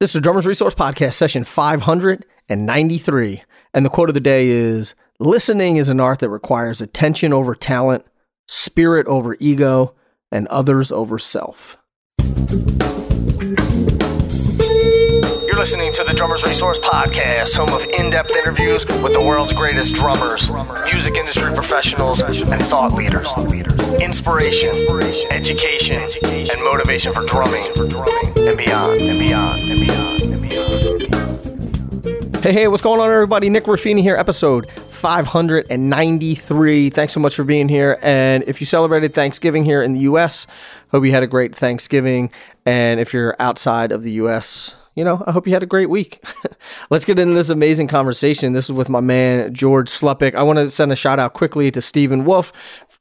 This is Drummers Resource Podcast, session 593. And the quote of the day is Listening is an art that requires attention over talent, spirit over ego, and others over self. Listening to the Drummers Resource Podcast, home of in depth interviews with the world's greatest drummers, music industry professionals, and thought leaders. Inspiration, education, and motivation for drumming and beyond, and beyond, and beyond, and beyond. Hey, hey, what's going on, everybody? Nick Ruffini here, episode 593. Thanks so much for being here. And if you celebrated Thanksgiving here in the U.S., hope you had a great Thanksgiving. And if you're outside of the U.S., you know, I hope you had a great week. Let's get into this amazing conversation. This is with my man, George Slupik. I want to send a shout out quickly to Stephen Wolf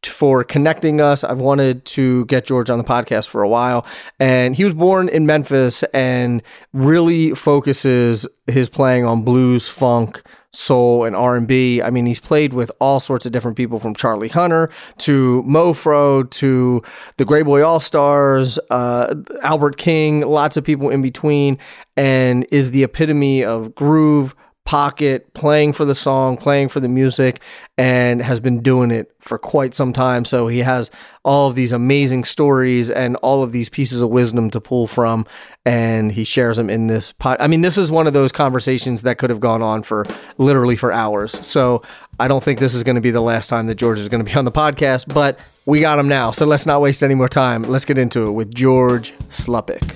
for connecting us. I've wanted to get George on the podcast for a while, and he was born in Memphis and really focuses his playing on blues, funk, soul and R&B. I mean, he's played with all sorts of different people from Charlie Hunter to Mofro to the Grey Boy All-Stars, uh, Albert King, lots of people in between and is the epitome of groove, pocket, playing for the song, playing for the music, and has been doing it for quite some time. So he has all of these amazing stories and all of these pieces of wisdom to pull from, and he shares them in this pod. I mean, this is one of those conversations that could have gone on for literally for hours. So I don't think this is going to be the last time that George is going to be on the podcast, but we got him now. So let's not waste any more time. Let's get into it with George Slupik.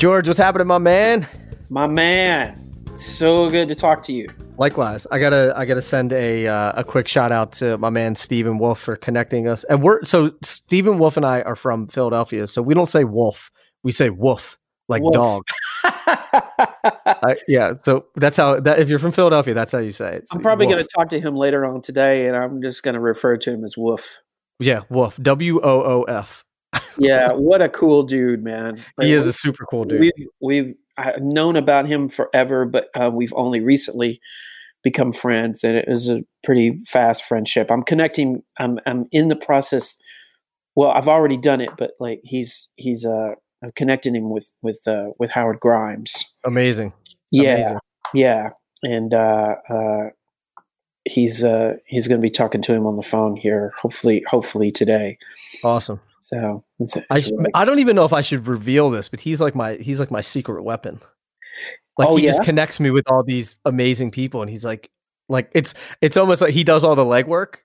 George, what's happening, my man? My man, so good to talk to you. Likewise, I gotta I gotta send a uh, a quick shout out to my man Stephen Wolf for connecting us. And we're so Stephen Wolf and I are from Philadelphia, so we don't say wolf, we say wolf like Wolf. dog. I, yeah, so that's how that if you're from Philadelphia, that's how you say it. I'm probably Wolf. going to talk to him later on today, and I'm just going to refer to him as Wolf. yeah wolf W O O F. Yeah, what a cool dude, man. He is a super cool dude. We've we've I've known about him forever, but uh, we've only recently become friends, and it is a pretty fast friendship. I'm connecting. I'm I'm in the process. Well, I've already done it, but like he's he's uh I'm connecting him with with uh with Howard Grimes. Amazing. Yeah, Amazing. yeah, and uh, uh, he's uh, he's going to be talking to him on the phone here. Hopefully, hopefully today. Awesome. So I, it's sh- really- I don't even know if I should reveal this, but he's like my he's like my secret weapon. Like Oh, he just connects me with all these amazing people, and he's like, like it's it's almost like he does all the legwork,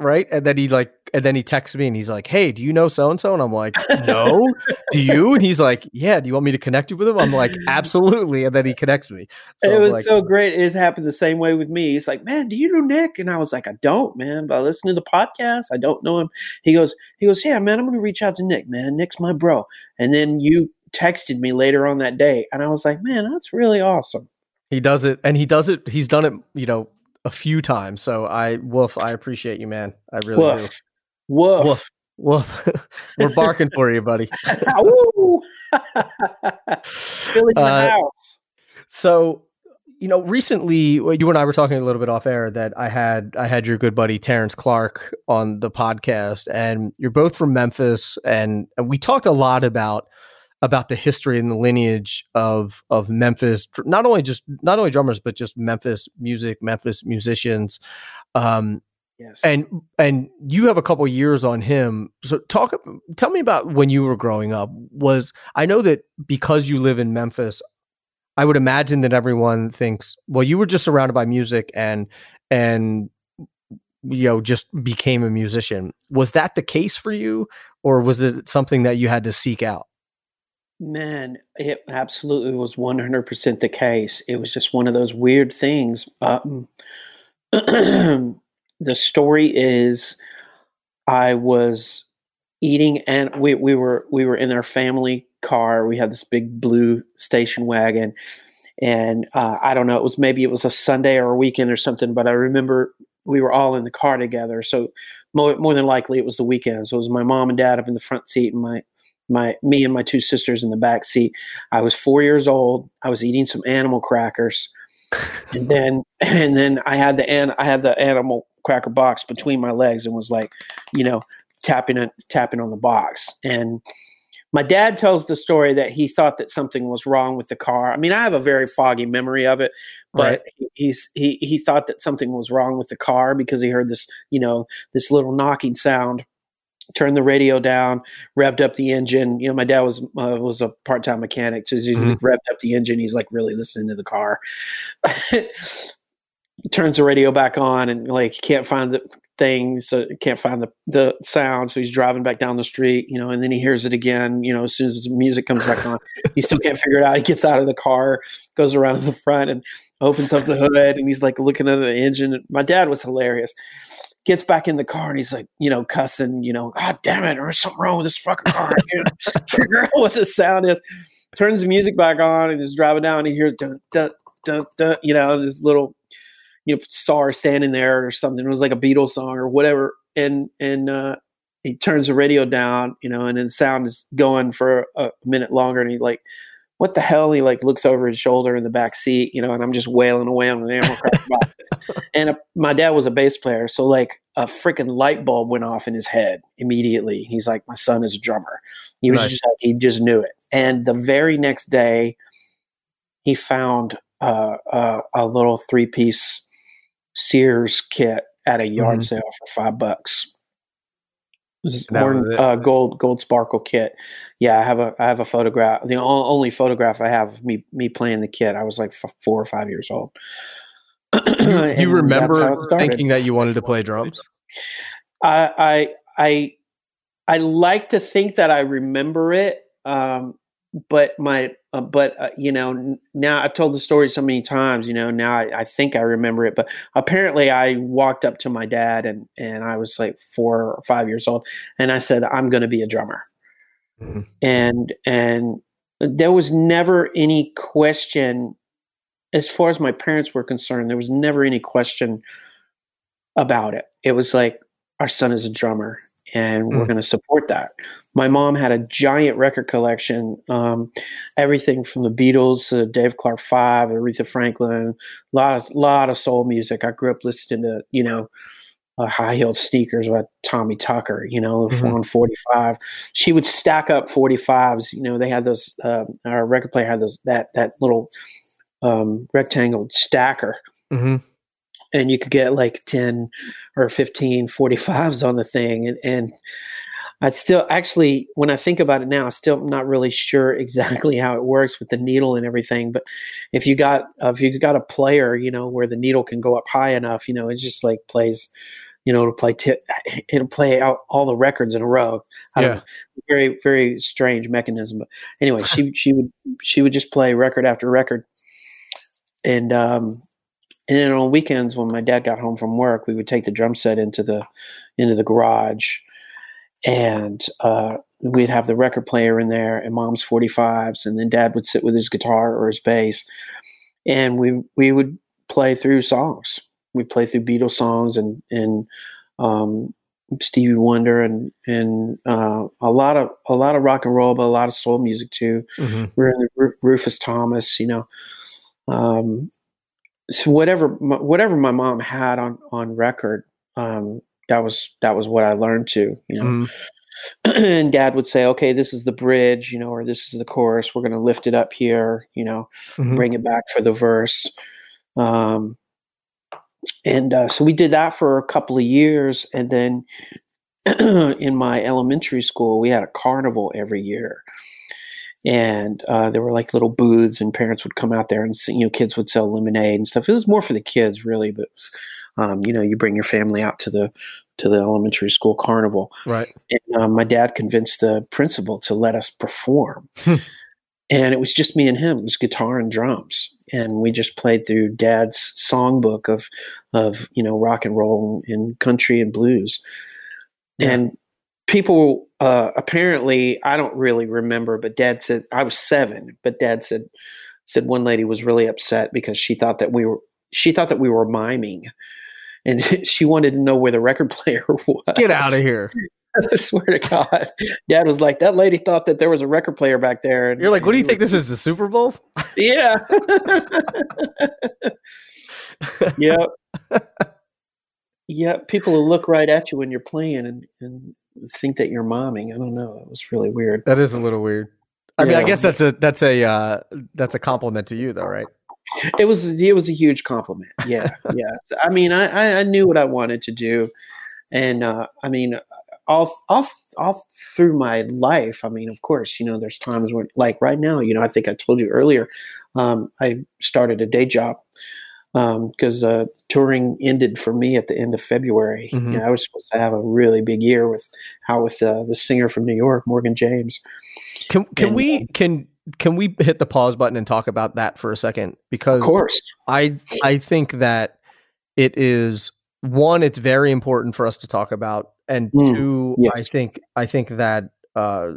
right? And then he like and then he texts me and he's like, "Hey, do you know so and so?" And I'm like, "No, do you?" And he's like, "Yeah, do you want me to connect you with him?" I'm like, "Absolutely." And then he connects me. So it was like, so great. It happened the same way with me. He's like, "Man, do you know Nick?" And I was like, "I don't, man, but I listen to the podcast. I don't know him." He goes, "He goes, yeah, man, I'm going to reach out to Nick, man. Nick's my bro." And then you texted me later on that day, and I was like, "Man, that's really awesome." he does it, and he does it. He's done it, you know, a few times. So I, Wolf, I appreciate you, man. I really do. Woof, woof, Woof. Woof. We're barking for you, buddy. Woo! Billy in the Uh, house. So, you know, recently you and I were talking a little bit off air that I had I had your good buddy Terrence Clark on the podcast, and you're both from Memphis, and, and we talked a lot about about the history and the lineage of of Memphis, not only just not only drummers, but just Memphis music, Memphis musicians. Um, Yes. and and you have a couple years on him so talk tell me about when you were growing up was i know that because you live in memphis i would imagine that everyone thinks well you were just surrounded by music and and you know just became a musician was that the case for you or was it something that you had to seek out Man, it absolutely was 100% the case. It was just one of those weird things. Um, the story is I was eating and we, we were we were in our family car. We had this big blue station wagon and uh, I don't know, it was maybe it was a Sunday or a weekend or something, but I remember we were all in the car together. So more, more than likely it was the weekend. So it was my mom and dad up in the front seat and my my me and my two sisters in the back seat. I was four years old. I was eating some animal crackers, and then and then I had the an I had the animal cracker box between my legs and was like, you know, tapping it, tapping on the box. And my dad tells the story that he thought that something was wrong with the car. I mean, I have a very foggy memory of it, but Right. he's he he thought that something was wrong with the car because he heard this, you know, this little knocking sound. Turned the radio down, revved up the engine. You know, my dad was uh, was a part time mechanic, so he's Mhm. revved up the engine. He's like really listening to the car. Turns the radio back on and like can't find the thing, so can't find the the sound. So he's driving back down the street, you know, and then he hears it again. You know, as soon as the music comes back on, he still can't figure it out. He gets out of the car, goes around to the front, and opens up the hood, and he's like looking at the engine. My dad was hilarious gets back in the car and he's like, you know, cussing, you know, God damn it, there's something wrong with this fucking car. I can't figure out what the sound is. Turns the music back on and is driving down and he hears dun, dun, dun, dun, you know, this little, you know, star standing there or something. It was like a Beatles song or whatever. And, and, uh, he turns the radio down, you know, and then sound is going for a minute longer and he's like, what the hell? He like looks over his shoulder in the back seat, you know, and I'm just wailing away on an animal box. And uh, my dad was a bass player, so like a freaking light bulb went off in his head immediately. He's like, "My son is a drummer." He was Nice. just like, he just knew it. And the very next day, he found uh, uh, a little three-piece Sears kit at a yard Mhm. sale for five bucks. This is That horn- uh, gold gold sparkle kit. Yeah, I have a I have a photograph. The only photograph I have of me me playing the kit. I was like f- four or five years old. You, you remember thinking that you wanted to play drums? I I I I like to think that I remember it, um, but my uh, but uh, you know now I've told the story so many times. You know now I, I think I remember it, but apparently I walked up to my dad and and I was like four or five years old, and I said I'm going to be a drummer, Mhm. and and there was never any question as far as my parents were concerned. There was never any question about it. It was like our son is a drummer and we're Mm. going to support that. My mom had a giant record collection, um, everything from the Beatles to Dave Clark Five, Aretha Franklin, a lot of lot of soul music. I grew up listening to you know uh, high heeled sneakers by Tommy Tucker, you know, Mhm. on forty five. She would stack up forty fives. You know, they had those. Uh, our record player had those that that little um, rectangle stacker hmm and you could get like 10 or 15 45s on the thing and, and i still actually when i think about it now i'm still not really sure exactly how it works with the needle and everything but if you got uh, if you got a player you know where the needle can go up high enough you know it just like plays you know it'll play t- it'll play out all the records in a row I don't Yeah. know. very very strange mechanism but anyway she she would she would just play record after record and um and then on weekends when my dad got home from work, we would take the drum set into the into the garage, and uh, we'd have the record player in there and mom's forty fives, and then dad would sit with his guitar or his bass, and we we would play through songs. We play through Beatles songs and and um, Stevie Wonder and and uh, a lot of a lot of rock and roll, but a lot of soul music too. Hmm we're in the Ru- Rufus Thomas, you know, um, so whatever my- whatever my mom had on on record, um, that was that was what I learned to, you know. hmm and Dad would say, "Okay, this is the bridge, you know, or this is the chorus. We're going to lift it up here, you know, Mhm. bring it back for the verse." Um, and uh, so we did that for a couple of years, and then in my elementary school, we had a carnival every year and uh, there were like little booths and parents would come out there and you know kids would sell lemonade and stuff it was more for the kids really but um, you know you bring your family out to the to the elementary school carnival Right. and um, my dad convinced the principal to let us perform Hmm. and it was just me and him it was guitar and drums and we just played through dad's songbook of of you know rock and roll and country and blues Yeah. and people uh, apparently i don't really remember but dad said i was seven but dad said said one lady was really upset because she thought that we were she thought that we were miming and she wanted to know where the record player was Get out of here. I swear to God. Dad was like, that lady thought that there was a record player back there. And You're like, what do you think this is? The Super Bowl? Yeah. yep. Yeah, people will look right at you when you're playing and, and think that you're momming. I don't know. It was really weird. That is a little weird. I mean, I guess that's a that's a uh, that's a compliment to you, though, right? It was it was a huge compliment. Yeah, yeah. So, I mean, I, I I knew what I wanted to do, and uh, I mean, all all all through my life. I mean, of course, you know, there's times when, like right now, you know, I think I told you earlier, um, I started a day job because uh, touring ended for me at the end of February. Mhm. You know, I was supposed to have a really big year with how with uh, the singer from New York, Morgan James. Can can And, we can can we hit the pause button and talk about that for a second? Because Of course, I I think that it is one, it's very important for us to talk about, and Mm, two, I think I think that uh,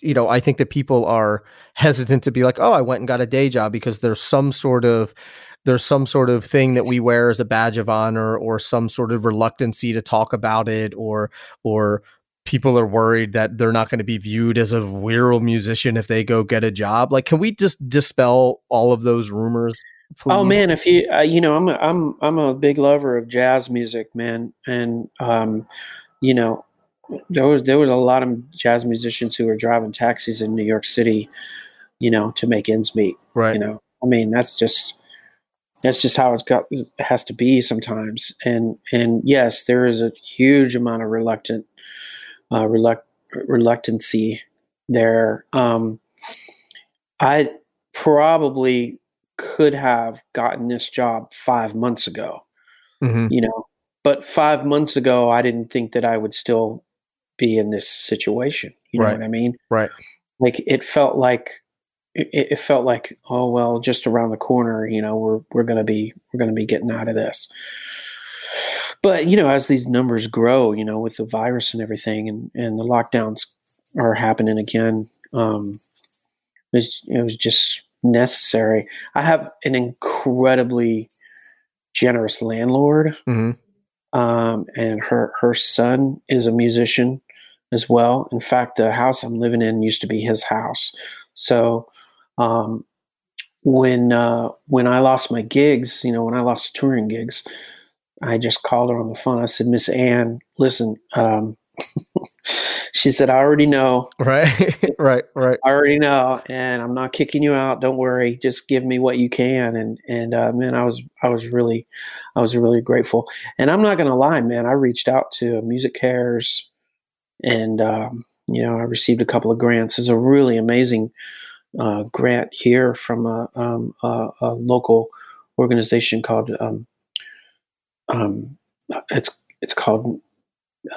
you know I think that people are hesitant to be like, oh, I went and got a day job because there's some sort of there's some sort of thing that we wear as a badge of honor or some sort of reluctancy to talk about it or or people are worried that they're not going to be viewed as a viral musician if they go get a job. Like can we just dispel all of those rumors Oh man, if you uh, you know, I'm a, I'm I'm a big lover of jazz music, man, and um, you know, there was there was a lot of jazz musicians who were driving taxis in New York City, you know, to make ends meet. right. You know, I mean, that's just that's just how it's got it has to be sometimes. And and yes, there is a huge amount of reluctant uh, reluct reluctancy there. Um, I probably could have gotten this job five months ago, Mhm. you know, but five months ago, I didn't think that I would still be in this situation. You know what I mean? right Like it felt like it, it felt like oh well, just around the corner, you know, we're we're gonna be we're gonna be getting out of this. But you know, as these numbers grow, you know, with the virus and everything, and and the lockdowns are happening again, um, it's, it was just necessary. I have an incredibly generous landlord, Mhm. um, and her her son is a musician as well. In fact, the house I'm living in used to be his house. So um, when uh, when I lost my gigs, you know, when I lost touring gigs, I just called her on the phone. I said, Miss Ann, listen. Um, she said, I already know. right right right I already know, and I'm not kicking you out. Don't worry. Just give me what you can. And and uh, man, I was I was really I was really grateful. And I'm not gonna lie, man. I reached out to Music Cares, and um, you know I received a couple of grants. It's a really amazing uh, grant here from a, um, a, a local organization called um, um, it's it's called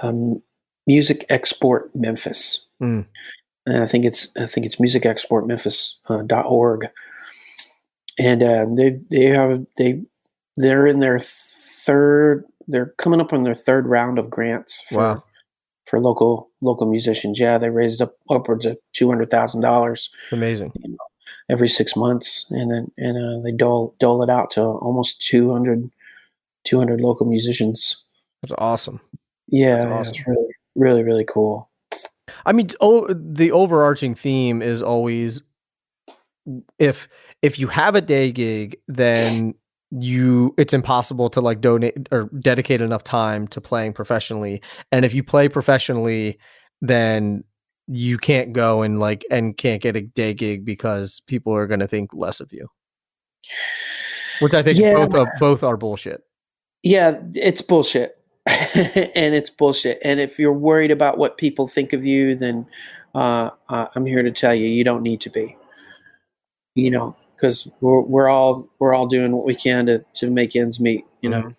um, Music Export Memphis Mm. and I think it's I think it's musicexportmemphis.org. Uh, dot org. and uh, they they have they they're in their third they're coming up on their third round of grants for Wow. For local local musicians. Yeah, they raised up upwards of two hundred thousand dollars amazing every six months, and then and uh, they dole dole it out to almost 200, 200 local musicians. that's awesome Yeah, That's awesome. it's really really really cool. I mean, oh, the overarching theme is always if if you have a day gig, then you it's impossible to like donate or dedicate enough time to playing professionally. And if you play professionally, then you can't go and like and can't get a day gig because people are going to think less of you. Which I think Yeah. both of, both are bullshit. Yeah, it's bullshit. and it's bullshit. And if you're worried about what people think of you, then uh, uh, I'm here to tell you, you don't need to be. You know, because we're we're all we're all doing what we can to to make ends meet. You know, Mhm.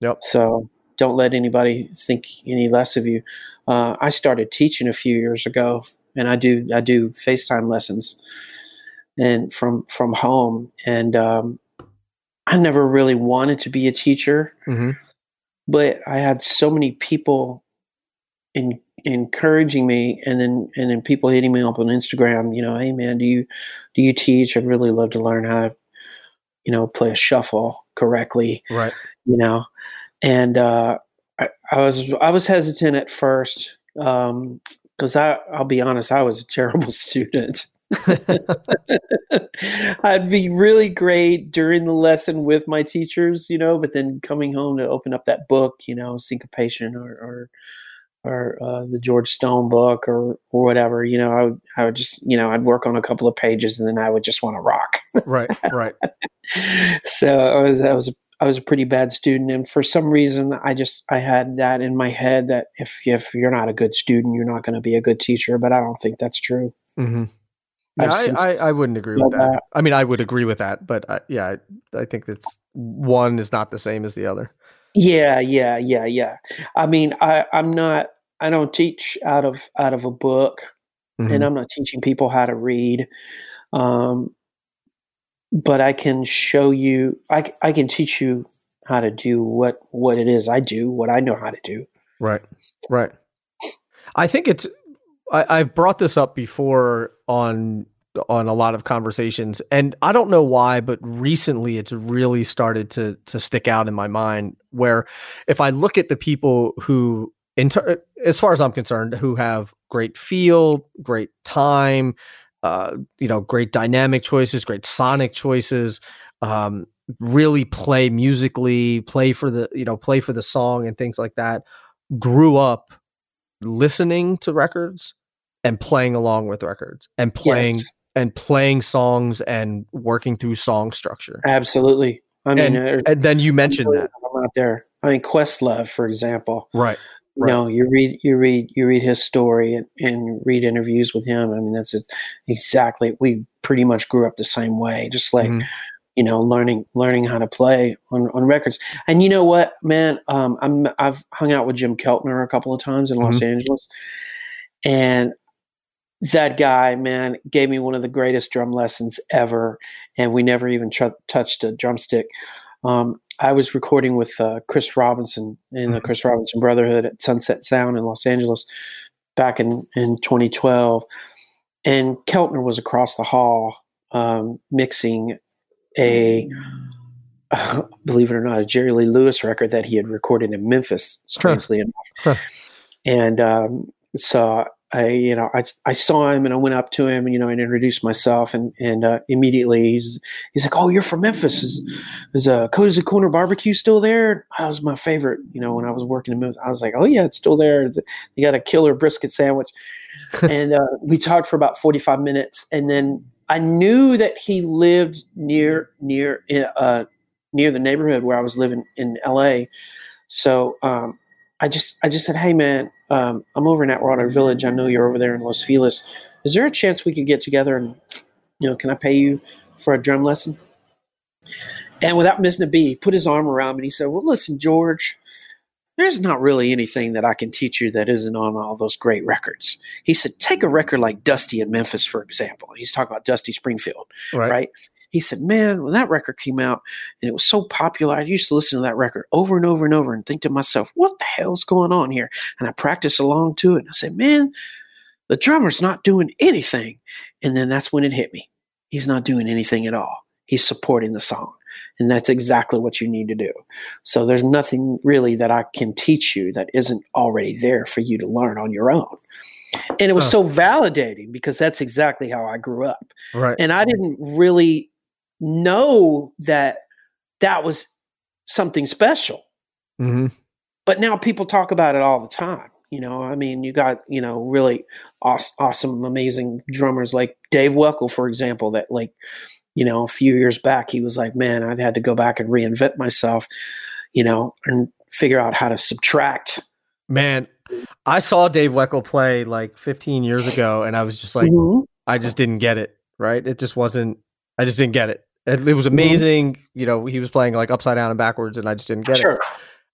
Yep. so don't let anybody think any less of you. Uh, I started teaching a few years ago, and I do I do FaceTime lessons, and from from home. And um, I never really wanted to be a teacher hmm but I had so many people in, encouraging me, and then and then people hitting me up on Instagram. You know, hey man, do you do you teach? I'd really love to learn how to, you know, play a shuffle correctly. Right. You know, and uh, I, I was I was hesitant at first um because I I'll be honest, I was a terrible student. I'd be really great during the lesson with my teachers, you know, but then coming home to open up that book, you know, syncopation or or, or uh, the George Stone book or or whatever, you know, I would I would just you know I'd work on a couple of pages and then I would just want to rock. right, right. so I was I was a, I was a pretty bad student, and for some reason I just I had that in my head that if if you're not a good student, you're not going to be a good teacher. But I don't think that's true. Mm-hmm. Yeah, I, I, I, wouldn't agree with that. that. I mean, I would agree with that, but I, yeah, I, I think that's one is not the same as the other. Yeah, yeah, yeah, yeah. I mean, I, I'm not. I don't teach out of out of a book, mm-hmm. and I'm not teaching people how to read. Um, but I can show you. I I can teach you how to do what what it is I do, what I know how to do. Right, right. I think it's I, have brought this up before on on a lot of conversations, and I don't know why, but recently it's really started to to stick out in my mind. Where if I look at the people who, inter- as far as I'm concerned, who have great feel, great time, uh, you know, great dynamic choices, great sonic choices, um, really play musically, play for the you know, play for the song and things like that. Grew up listening to records and playing along with records and playing yes. and playing songs and working through song structure. Absolutely. I mean, and, uh, and then you mentioned that I'm out there. I mean, Questlove, for example. Right. Right. You you read, you read, you read his story and, and read interviews with him. I mean, that's exactly. We pretty much grew up the same way, just like mm-hmm you know, learning learning how to play on, on records. And you know what, man, um, I'm I've hung out with Jim Keltner a couple of times in mm-hmm. Los Angeles, and that guy, man, gave me one of the greatest drum lessons ever, and we never even tr- touched a drumstick. Um, I was recording with uh, Chris Robinson in the mm-hmm. Chris Robinson Brotherhood at Sunset Sound in Los Angeles back in, in 2012. And Keltner was across the hall um, mixing a, uh, believe it or not, a Jerry Lee Lewis record that he had recorded in Memphis, strangely huh. enough. Huh. And um, so I, you know, I, I saw him and I went up to him and, you know, and introduced myself and, and uh, immediately he's, he's like, oh, you're from Memphis. Is, is uh, Cozy Corner Barbecue still there? That was my favorite, you know, when I was working in Memphis. I was like, oh, yeah, it's still there. You got a killer brisket sandwich. and uh, we talked for about 45 minutes. And then I knew that he lived near, near, uh, near the neighborhood where I was living in LA. So um, I just, I just said, hey, man, um, I'm over in Atwater Village. I know you're over there in Los Feliz. Is there a chance we could get together and, you know, can I pay you for a drum lesson? And without missing a beat, he put his arm around me and he said, Well, listen, George, there's not really anything that I can teach you that isn't on all those great records. He said, Take a record like Dusty in Memphis, for example. He's talking about Dusty Springfield, right? right? He said, Man, when that record came out and it was so popular, I used to listen to that record over and over and over and think to myself, What the hell's going on here? And I practiced along to it. And I said, Man, the drummer's not doing anything. And then that's when it hit me. He's not doing anything at all. He's supporting the song. And that's exactly what you need to do. So there's nothing really that I can teach you that isn't already there for you to learn on your own. And it was so validating because that's exactly how I grew up. Right. And I didn't really know that that was something special. Mm-hmm. But now people talk about it all the time. You know, I mean, you got you know really awesome, awesome, amazing drummers like Dave Weckl, for example. That like, you know, a few years back, he was like, "Man, I'd had to go back and reinvent myself," you know, and figure out how to subtract. Man, I saw Dave Weckl play like 15 years ago, and I was just like, mm-hmm. I just didn't get it. Right? It just wasn't. I just didn't get it. It, it was mm-hmm. amazing. Mm-hmm. You know, he was playing like upside down and backwards, and I just didn't get sure. it.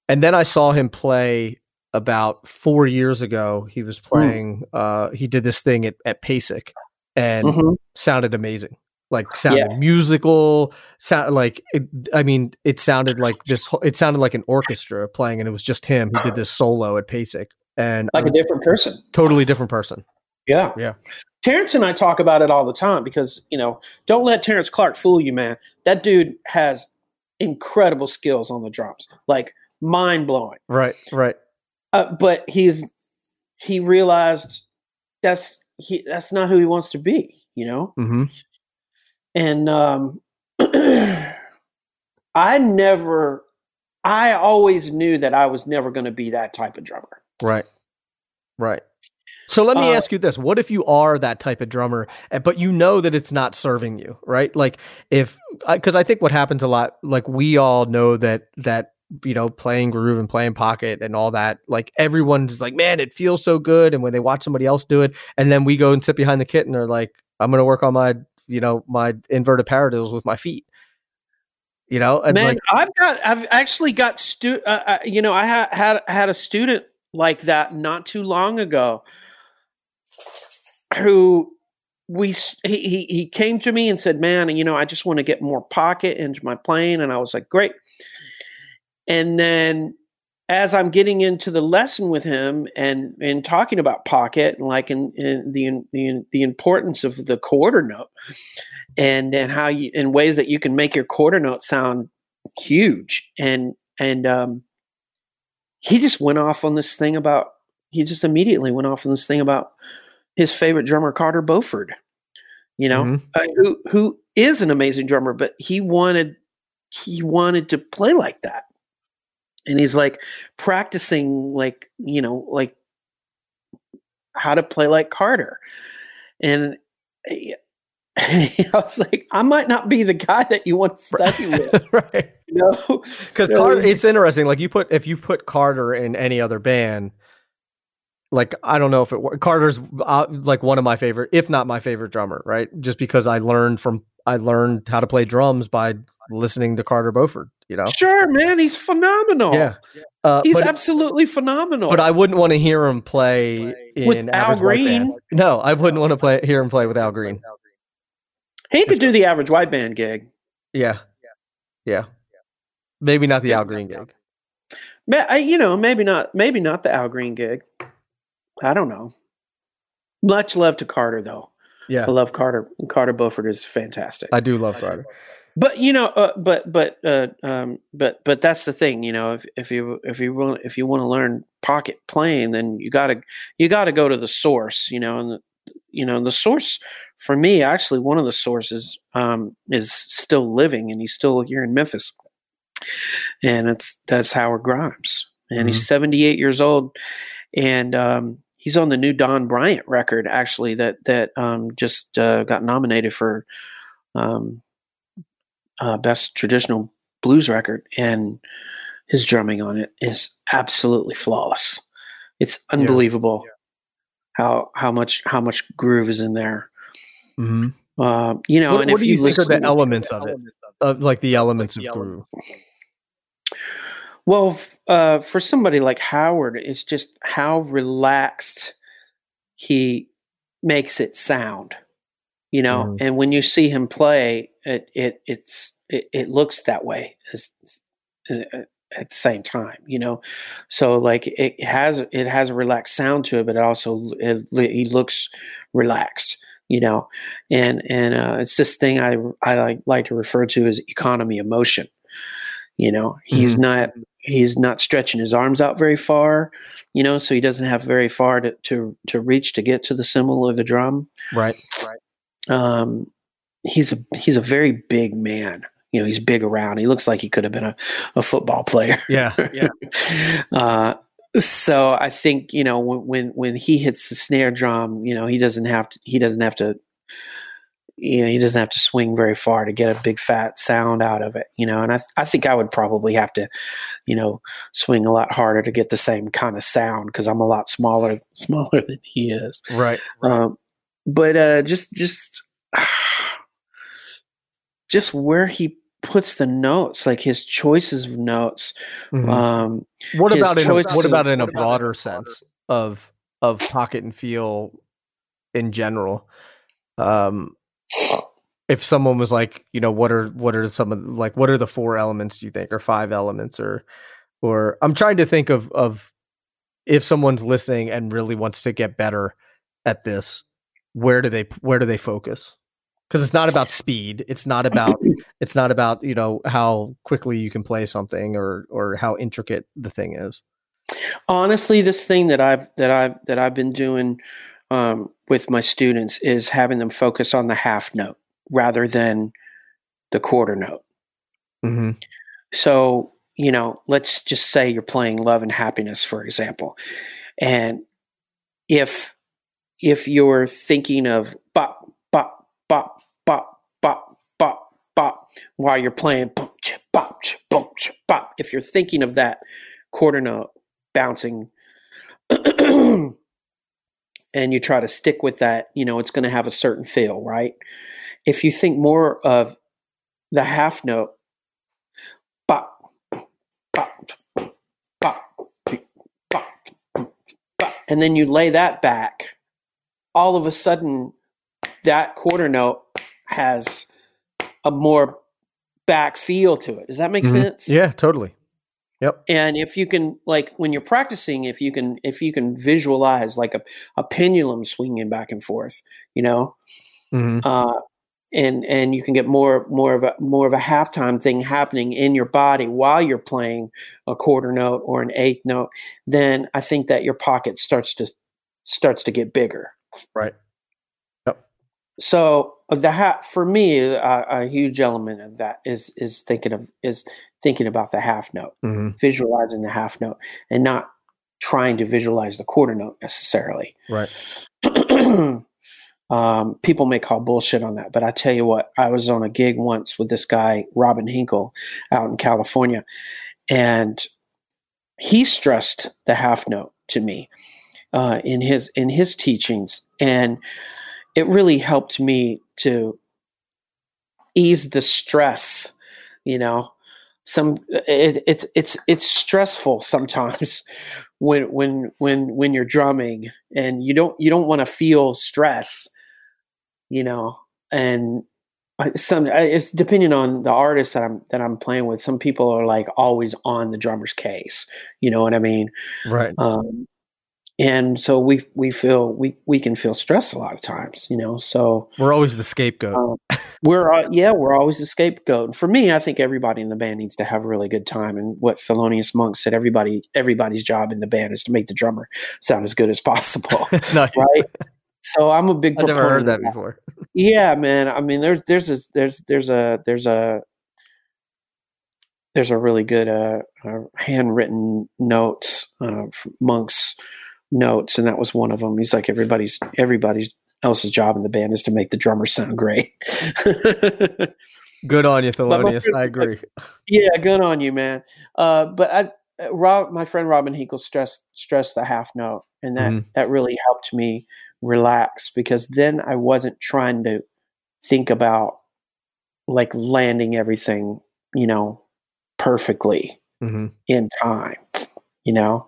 And then I saw him play about four years ago. He was mm. playing. Mm. Uh, he did this thing at, at PASIC, and mm-hmm. sounded amazing. Like sounded yeah. musical. Sound like it, I mean, it sounded like this. It sounded like an orchestra playing, and it was just him. He did this solo at PASIC, and like a different person. Totally different person. Yeah, yeah. Terrence and I talk about it all the time because, you know, don't let Terrence Clark fool you, man. That dude has incredible skills on the drums, like mind blowing. Right, right. Uh, but he's he realized that's he that's not who he wants to be, you know. Mm-hmm. And um, I never, I always knew that I was never going to be that type of drummer. Right. Right. So let me Uh, ask you this: What if you are that type of drummer, eh, but you know that it's not serving you, right? Like if, because I think what happens a lot, like we all know that that you know playing groove and playing pocket and all that, like everyone's like, man, it feels so good, and when they watch somebody else do it, and then we go and sit behind the kit and they're like, I'm gonna work on my, you know, my inverted paradiddles with my feet, you know, and Man, like, I've got, I've actually got stu, uh, uh, you know, I had had had a student like that not too long ago, who we he he came to me and said, "Man, you know, I just want to get more pocket into my playing," and I was like, "Great." And then as I'm getting into the lesson with him and and talking about pocket and like in, in the the the importance of the quarter note and and how you in ways that you can make your quarter note sound huge and and um he just went off on this thing about he just immediately went off on this thing about his favorite drummer Carter Beauford you know Mhm. uh, who who is an amazing drummer but he wanted he wanted to play like that and he's like practicing like you know like how to play like Carter and I I was like I might not be the guy that you want to study with right. you know Because Carter, it's interesting. Like you put if you put Carter in any other band, like I don't know if it wor- Carter's uh, like one of my favorite, if not my favorite drummer, right? Just because I learned from I learned how to play drums by listening to Carter Beauford. You know, Sure, man, he's phenomenal. yeah. Uh, he's but, absolutely phenomenal. but I wouldn't want to hear him play in With Al Average Band. Green? No, I wouldn't want to play hear him play with Al Green. he could do the average white band gig. Yeah, yeah. Maybe not the Al Green gig. I- You know, maybe not. Maybe not the Al Green gig. I don't know. Much love to Carter, though. Yeah, I love Carter. Carter Beauford is fantastic. I do love Carter. but you know, uh, but but uh, um, but but that's the thing. You know, if if you if you want if you want to learn pocket playing, then you gotta you gotta go to the source. You know, and the, you know and the source for me actually one of the sources um, is still living, and he's still here in Memphis, and it's that's Howard Grimes, and he's seventy eight years old, and um, he's on the new Don Bryant record actually that that um, just uh, got nominated for. Um, uh, best traditional blues record, and his drumming on it is absolutely flawless. It's unbelievable how how much how much groove is in there. hmm Uh, you know, What, and what if do you, think are the elements of it? Of like the elements of groove. Well, uh, for somebody like Howard, it's just how relaxed he makes it sound. You know, Mhm. and when you see him play, it it it's it, it looks that way as, uh, at the same time. You know, so like it has it has a relaxed sound to it, but it also it, he looks relaxed. You know, and and uh, it's this thing I I like like to refer to as economy of motion. You know, he's Mhm. not he's not stretching his arms out very far. You know, so he doesn't have very far to to to reach to get to the cymbal or the drum Right. Right. um, he's a he's a very big man. You know, he's big around. He looks like he could have been a, a football player. Yeah. Yeah. uh, so I think you know when, when when he hits the snare drum, you know he doesn't have to he doesn't have to you know he doesn't have to swing very far to get a big fat sound out of it. You know, and I I think I would probably have to you know swing a lot harder to get the same kind of sound because I'm a lot smaller smaller than he is. Right. Um, but uh, just just just where he puts the notes, like his choices of notes. Mhm. Um, what about in a, what about in a what about in a broader broader- sense of of pocket and feel in general? Um, if someone was like, you know, what are what are some of like what are the four elements do you think, or five elements, or or I'm trying to think of of if someone's listening and really wants to get better at this, where do they where do they focus? Because it's not about speed. It's not about it's not about you know how quickly you can play something or or how intricate the thing is. honestly, this thing that I've that I've that I've been doing um, with my students is having them focus on the half note rather than the quarter note. Mm-hmm. So, you know, let's just say you're playing love and happiness, for example. And if if you're thinking of bop, bop, bop, bop, bop, bop, bop, while you're playing bop, bop, bop, bop, if you're thinking of that quarter note bouncing and you try to stick with that, you know, it's going to have a certain feel, right? If you think more of the half note, bop, bop, bop, bop, bop, and then you lay that back, all of a sudden that quarter note has a more back feel to it. Does that make Mhm. sense? Yeah, totally. Yep. and if you can like when you're practicing if you can if you can visualize like a, a pendulum swinging back and forth you know Mm-hmm. uh, and and you can get more more of a more of a halftime thing happening in your body while you're playing a quarter note or an eighth note then i think that your pocket starts to starts to get bigger Right. So uh, the hat for me a, a huge element of that is is thinking of is thinking about the half note Mm-hmm. visualizing the half note and not trying to visualize the quarter note necessarily. Right. um, people may call bullshit on that, but I tell you what, I was on a gig once with this guy, Robin Hinkle, out in California, and he stressed the half note to me uh, in his in his teachings, and it really helped me to ease the stress. You know, some it, it it's it's stressful sometimes when when when when you're drumming and you don't you don't want to feel stress you know and some it's depending on the artist that I'm that I'm playing with some people are like always on the drummer's case you know what I mean Right. um and so we we feel we we can feel stress a lot of times you know so We're always the scapegoat. um, we're uh, yeah we're always the scapegoat. And for me i think everybody in the band needs to have a really good time. And what thelonious monk said everybody everybody's job in the band is to make the drummer sound as good as possible no, right? So i'm a big I've never heard of that. before. yeah man. I mean there's there's a there's there's a there's a there's a really good uh, uh handwritten notes uh from monk's notes and that was one of them he's like everybody's everybody's else's job in the band is to make the drummer sound great Good on you, Thelonious. friend- I agree. yeah good on you man uh but i uh, Rob, my friend Robin Hinkle stressed stressed the half note, and that Mhm. that really helped me relax because then I wasn't trying to think about like landing everything, you know, perfectly hmm in time. You know,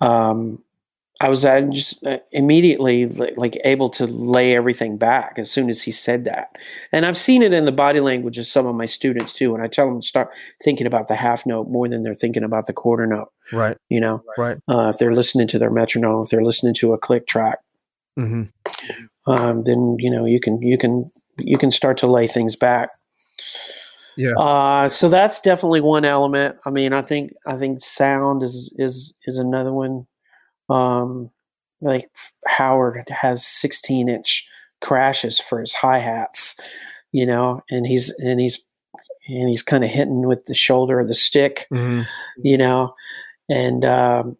um, I was uh, just uh, immediately like, like able to lay everything back as soon as he said that, and I've seen it in the body language of some of my students too. And I tell them to start thinking about the half note more than they're thinking about the quarter note, Right. you know, Right. uh, if they're listening to their metronome, if they're listening to a click track, hmm um, then you know you can you can you can start to lay things back. Yeah. Uh, so that's definitely one element. I mean, I think I think sound is is is another one. Um, like Howard has 16 inch crashes for his hi hats, you know, and he's and he's and he's kind of hitting with the shoulder of the stick, hmm you know, and um,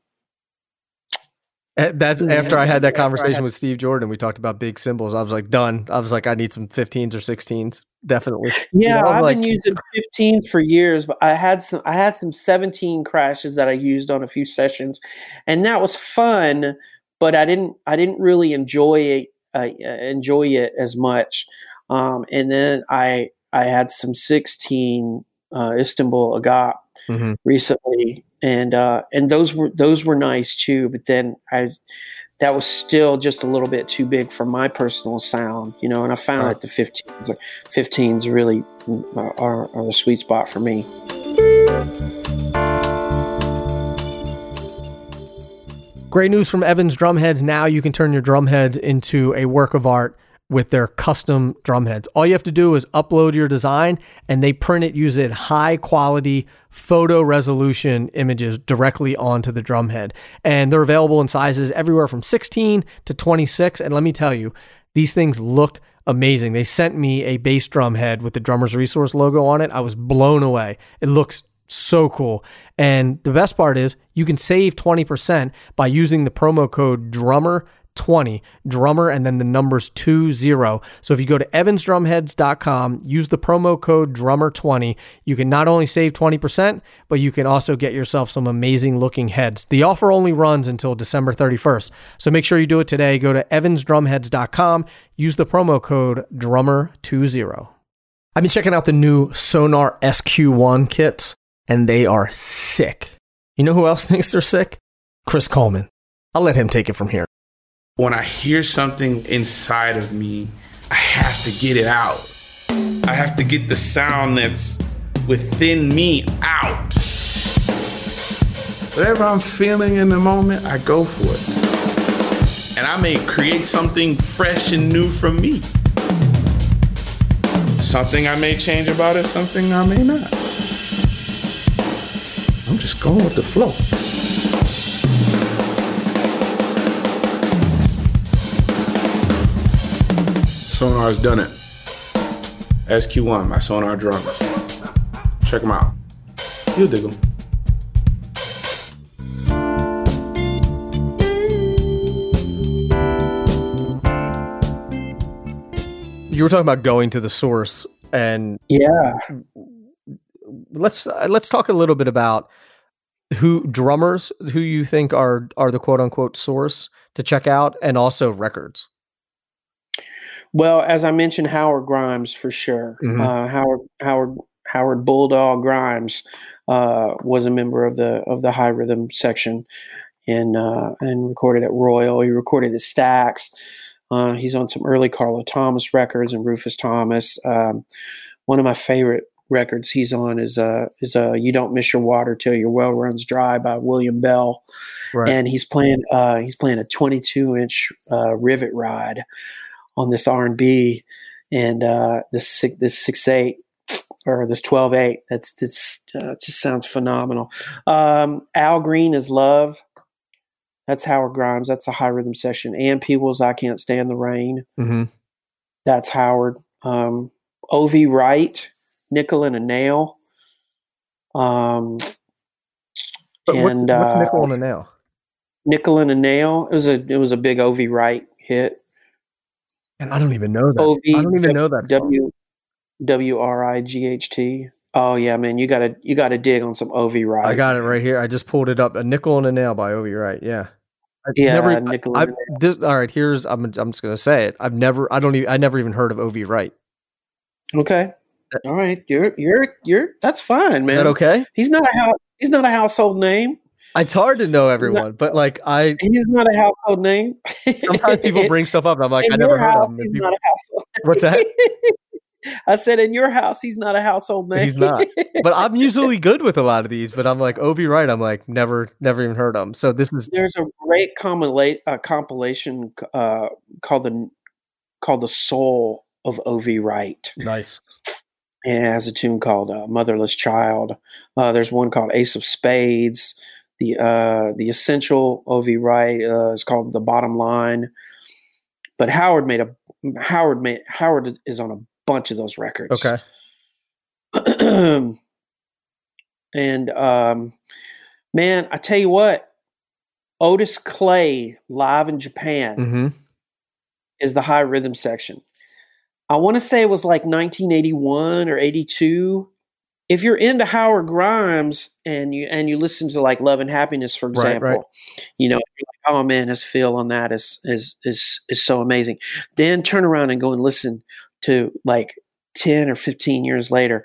That's Yeah. after I had that conversation had- with Steve Jordan. We talked about big cymbals. I was like, done. I was like, I need some 15s or 16s. Definitely. Yeah, know, I've like- been using 15 for years, but I had some I had some 17 crashes that I used on a few sessions, and that was fun. But I didn't I didn't really enjoy it uh, enjoy it as much. Um, and then I I had some 16 uh, Istanbul Agop hmm recently, and uh, and those were those were nice too. But then I that was still just a little bit too big for my personal sound, you know. And I found Right. that the 15s, 15s really uh, are, are the sweet spot for me. Great news from Evans Drumheads. Now you can turn your drumheads into a work of art with their custom drumheads. All you have to do is upload your design and they print it using high quality photo resolution images directly onto the drum head. And they're available in sizes everywhere from 16 to 26. And let me tell you, these things look amazing. They sent me a bass drum head with the Drummer's Resource logo on it. I was blown away. It looks so cool. And the best part is you can save 20% by using the promo code DRUMMER 20 drummer and then the numbers 20 so if you go to evansdrumheads.com use the promo code drummer 20 you can not only save 20% but you can also get yourself some amazing looking heads. The offer only runs until december 31st so make sure you do it today. Go to evansdrumheads.com use the promo code drummer 20 i've been checking out the new Sonor sq1 kits and they are sick. You know who else thinks they're sick? Chris coleman. I'll let him take it from here when I hear something inside of me, I have to get it out. I have to get the sound that's within me out. Whatever I'm feeling in the moment, I go for it. And I may create something fresh and new from me. Something I may change about it, something I may not. I'm just going with the flow. Sonor's done it. SQ1 by Sonor Drummers. Check them out. You'll dig them. You were talking about going to the source, and Yeah. let's uh, let's talk a little bit about who drummers who you think are are the quote unquote source to check out, and also records. Well, as I mentioned, Howard Grimes for sure. Mhm. Uh, Howard Howard Howard Bulldog Grimes uh, was a member of the of the Hi rhythm section, and uh, and recorded at Royal. He recorded at Stax. Uh, he's on some early Carla Thomas records and Rufus Thomas. Um, one of my favorite records he's on is uh, is uh, "You Don't Miss Your Water Till Your Well Runs Dry" by William Bell Right. and he's playing uh, he's playing a 22 inch uh, rivet ride on this R&B and uh, this this six eight or this 12 8 that's that's uh, just sounds phenomenal. Um, Al Green is love. That's Howard Grimes. That's a Hi rhythm session. And Peebles I can't stand the rain. Hmm that's Howard. Um, O.V. Wright nickel and a nail. Um, But what's, And, what's uh, nickel and a nail? nickel and a nail. It was a it was a big O.V. Wright hit And I don't even know that. O V I don't even know that. W W R I G H T. Oh yeah, man, you gotta you gotta dig on some O.V. Wright. I got it right here. I just pulled it up. A nickel and a nail by O.V. Wright. Yeah. I've Yeah, never- nickel I, I- this, all right. Here's I'm. I'm just gonna say it. I've never. I don't even. I never even heard of O.V. Wright. Okay. All right. You're you're you're that's fine, man. Is that okay? He's not a house he's not a household name. It's hard to know everyone, but like I He's not a household name. sometimes people bring stuff up and I'm like in I never heard of him. He's people- not a household. What's that? I said in your house he's not a household name. He's not. but I'm usually good with a lot of these. But I'm like O.V. Wright. I'm like never, never even heard of him. So this is There's a great compilation, uh, compilation uh, called the called the Soul of O.V. Wright. nice. and it has a tune called uh, "Motherless Child." Uh, there's one called "Ace of Spades." The uh, the essential O.V. Wright uh, is called "The Bottom Line." But Howard made a Howard made Howard is on a bunch of those records. Okay. and um, man, I tell you what, Otis Clay live in Japan hmm is the Hi rhythm section. I want to say it was like 1981 or 82. If you're into Howard Grimes and you and you listen to like Love and Happiness, for example, right. you know, like, oh man, his feel on that is is is is so amazing. Then turn around and go and listen to like 10 or 15 years later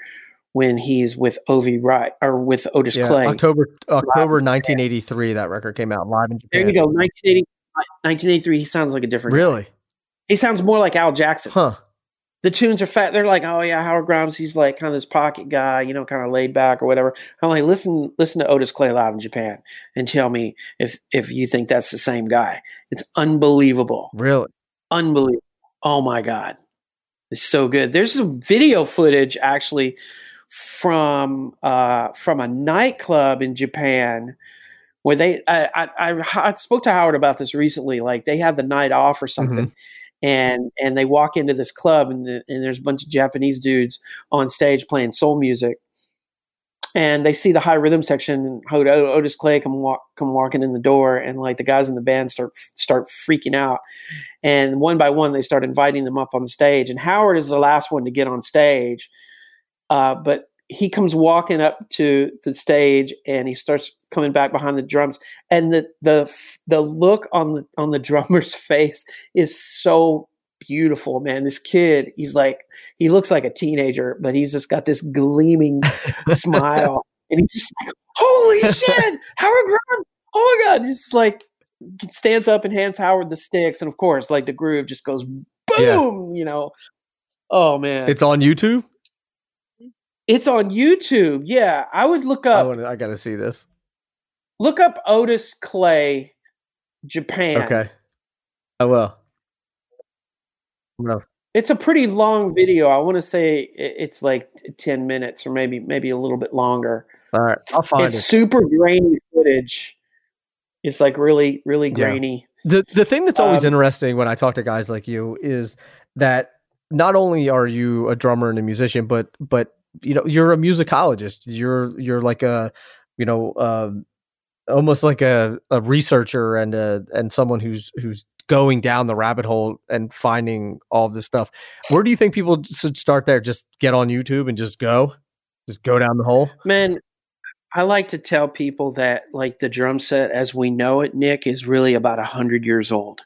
when he's with O.V. Wright or with Otis Yeah. Clay. October October 1983. That record came out live in Japan. there you go, 1980, 1983. He sounds like a different. guy. Really? He sounds more like Al Jackson. Huh. The tunes are fat. They're like, oh yeah, Howard Grimes. He's like kind of this pocket guy, you know, kind of laid back or whatever. I'm like, listen, listen to Otis Clay live in Japan and tell me if if you think that's the same guy. It's unbelievable, Really? unbelievable. Oh my god, it's so good. There's some video footage actually from uh, from a nightclub in Japan where they I, I, I spoke to Howard about this recently. Like they had the night off or something, mm-hmm. And and they walk into this club and the, and there's a bunch of Japanese dudes on stage playing soul music, and they see the Hi rhythm section and Otis Clay come walk come walking in the door and like the guys in the band start start freaking out. And one by one they start inviting them up on stage. And Howard is the last one to get on stage uh, but he comes walking up to the stage and he starts coming back behind the drums. And the the the look on the on the drummer's face is so beautiful man. This kid he's like he looks like a teenager but he's just got this gleaming smile. And he's just like holy shit howard grimes oh my god! He's like stands up and hands howard the sticks. And of course like the groove just goes boom yeah. you know? Oh man. It's on youtube it's on YouTube. Yeah, I would look up. I, wanna, I gotta see this. Look up Otis Clay, Japan. Okay, I will. No. It's a pretty long video. I want to say it's like ten minutes or maybe maybe a little bit longer. All right, I'll find it's it. super grainy footage. It's like really really grainy. Yeah. The the thing that's always um, interesting when I talk to guys like you is that not only are you a drummer and a musician, but but you know you're a musicologist you're you're like a you know uh, almost like a, a researcher and a and someone who's who's going down the rabbit hole and finding all this stuff. Where do you think people should start there? Just get on youtube and just go? Just go down the hole? Man i like to tell people that like the drum set as we know it nick is really about a hundred years old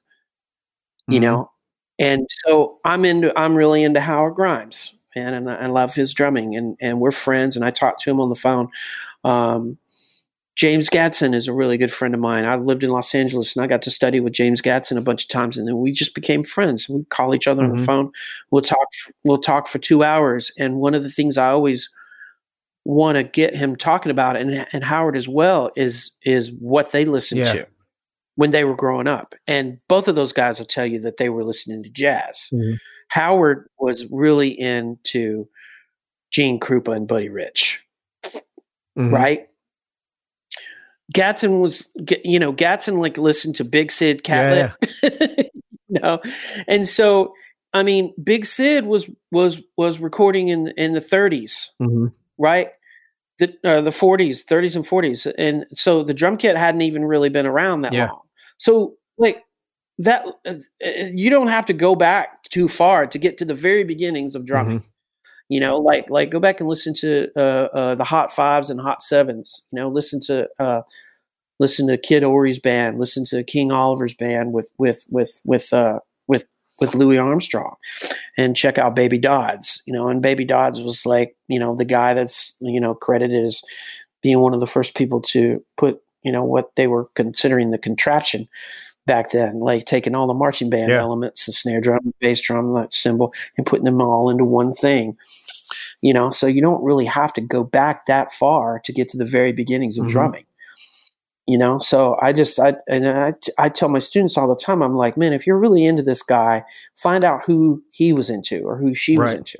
you mm-hmm. know? And so i'm into i'm really into howard grimes man, and I, love his drumming, and and we're friends. And I talked to him on the phone. Um, James Gadson is a really good friend of mine. I lived in Los Angeles and I got to study with James Gadson a bunch of times, and then we just became friends. We call each other mm-hmm. on the mm-hmm. phone. We'll talk. We'll talk for two hours. And one of the things I always want to get him talking about, and and Howard as well, is is what they listened yeah. to when they were growing up. And both of those guys will tell you that they were listening to jazz. Mm-hmm. Howard was really into Gene Krupa and Buddy Rich, mm-hmm. right? Gadson was, you know, Gadson like listened to Big Sid Catlett, yeah, yeah. you know, and so I mean, Big Sid was was was recording in in the 30s, mm-hmm. right? The uh, the 40s, 30s and 40s, and so the drum kit hadn't even really been around that yeah. long. So like that uh, uh, you don't have to go back too far to get to the very beginnings of drumming. Mm-hmm. You know, like like go back and listen to uh, uh, the hot fives and hot sevens. You know, listen to uh, listen to Kid Ory's band, listen to King Oliver's band with with with with uh, with with Louis Armstrong, and check out Baby Dodds. You know, and Baby Dodds was like you know the guy that's you know credited as being one of the first people to put you know what they were considering the contraption back then, like taking all the marching band yeah. elements, the snare drum, bass drum, that cymbal, and putting them all into one thing. You know, so you don't really have to go back that far to get to the very beginnings of mm-hmm. drumming. You know, so I just I and I, I tell my students all the time, I'm like, man, if you're really into this guy, find out who he was into or who she right. was into.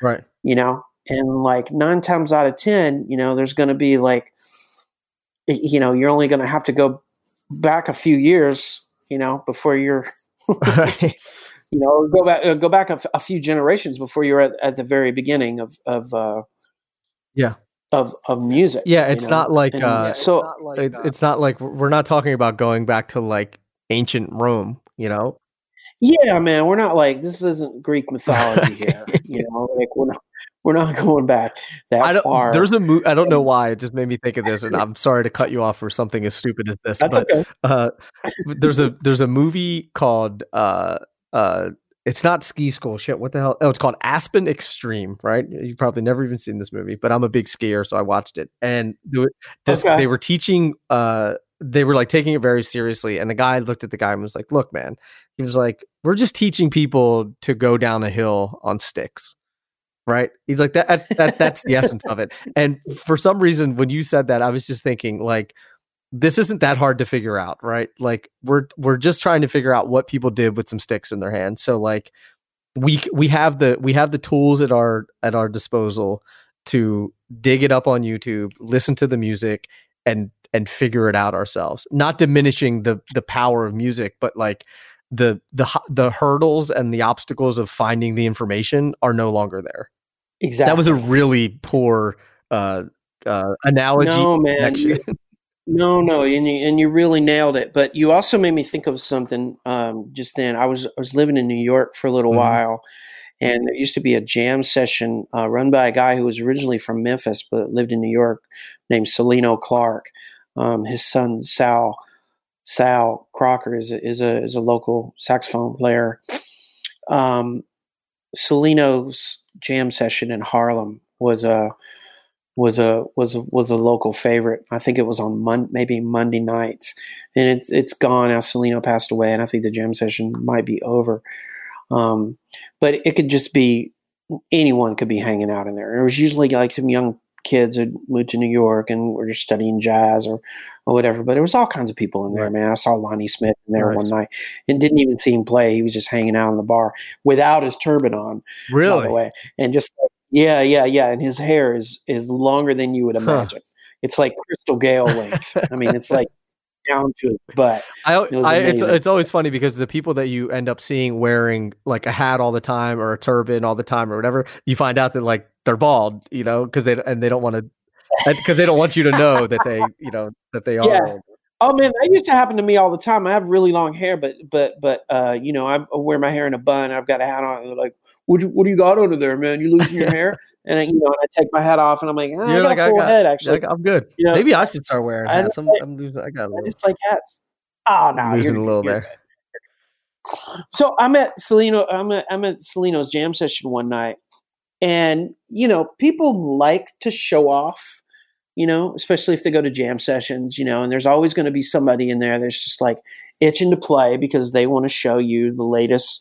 Right. You know, and like nine times out of ten, you know, there's going to be like, you know, you're only going to have to go back a few years you know, before you're, you know, go back uh, go back a, a, few generations before you're at, at the very beginning of of uh, yeah of of music. Yeah, it's know? not like and, uh, so. It's not like, it's, uh, it's not like we're not talking about going back to like ancient Rome, you know. Yeah, man, we're not like this isn't Greek mythology here. you know, like we're not we're not going back that I don't, far. There's a movie. I don't know why it just made me think of this, and I'm sorry to cut you off for something as stupid as this. That's but, okay. Uh, there's a there's a movie called uh uh it's not ski school shit what the hell oh it's called aspen extreme right you've probably never even seen this movie but i'm a big skier so i watched it and this okay. they were teaching uh they were like taking it very seriously and the guy looked at the guy and was like look man he was like we're just teaching people to go down a hill on sticks right he's like that, that that's the essence of it and for some reason when you said that i was just thinking like this isn't that hard to figure out right like we're we're just trying to figure out what people did with some sticks in their hands so like we we have the we have the tools at our at our disposal to dig it up on YouTube, listen to the music, and and figure it out ourselves. Not diminishing the the power of music, but like the the the hurdles and the obstacles of finding the information are no longer there. Exactly. That was a really poor uh, uh, analogy. No, man. You, no, no, and you, and you really nailed it. But you also made me think of something um, just then. I was I was living in New York for a little Mhm. while, and there used to be a jam session uh, run by a guy who was originally from Memphis but lived in New York, named Celino Clark. Um, his son Sal Sal Crocker is a, is a is a local saxophone player. Um, Celino's jam session in Harlem was a was a was was a local favorite. I think it was on Mon- maybe Monday nights, and it's it's gone now. Celino passed away, and I think the jam session might be over. Um, but it could just be anyone could be hanging out in there. It was usually like some young kids who moved to New York and were just studying jazz or or whatever. But there was all kinds of people in there, Right. man. I saw Lonnie Smith in there Right. one night and didn't even see him play. He was just hanging out in the bar without his turban on by Really? the way, and just yeah, yeah, yeah, and his hair is is longer than you would Huh. imagine. It's like Crystal Gayle length. I mean, it's like down to his butt. I, It I it's it's always funny because the people that you end up seeing wearing like a hat all the time or a turban all the time or whatever, you find out that like they're bald, you know, because they and they don't want to because they don't want you to know that they you know that they are. Yeah. Oh man, that used to happen to me all the time. I have really long hair, but but but uh, you know, I wear my hair in a bun. I've got a hat on. And they're like, what do, what do you got under there, man? You losing your hair? And I, you know, I take my hat off, and I'm like, oh, I got like, a full got- head actually. I'm good. You know, Maybe I should start wearing I hats. I'm, like- I'm losing. I got a I just like hats. Oh no, I'm losing a little there. good. So I'm at Celino. I'm at, I'm at Celino's jam session one night, and you know, people like to show off. You know, especially if they go to jam sessions. You know, and there's always going to be somebody in there that's just like itching to play because they want to show you the latest,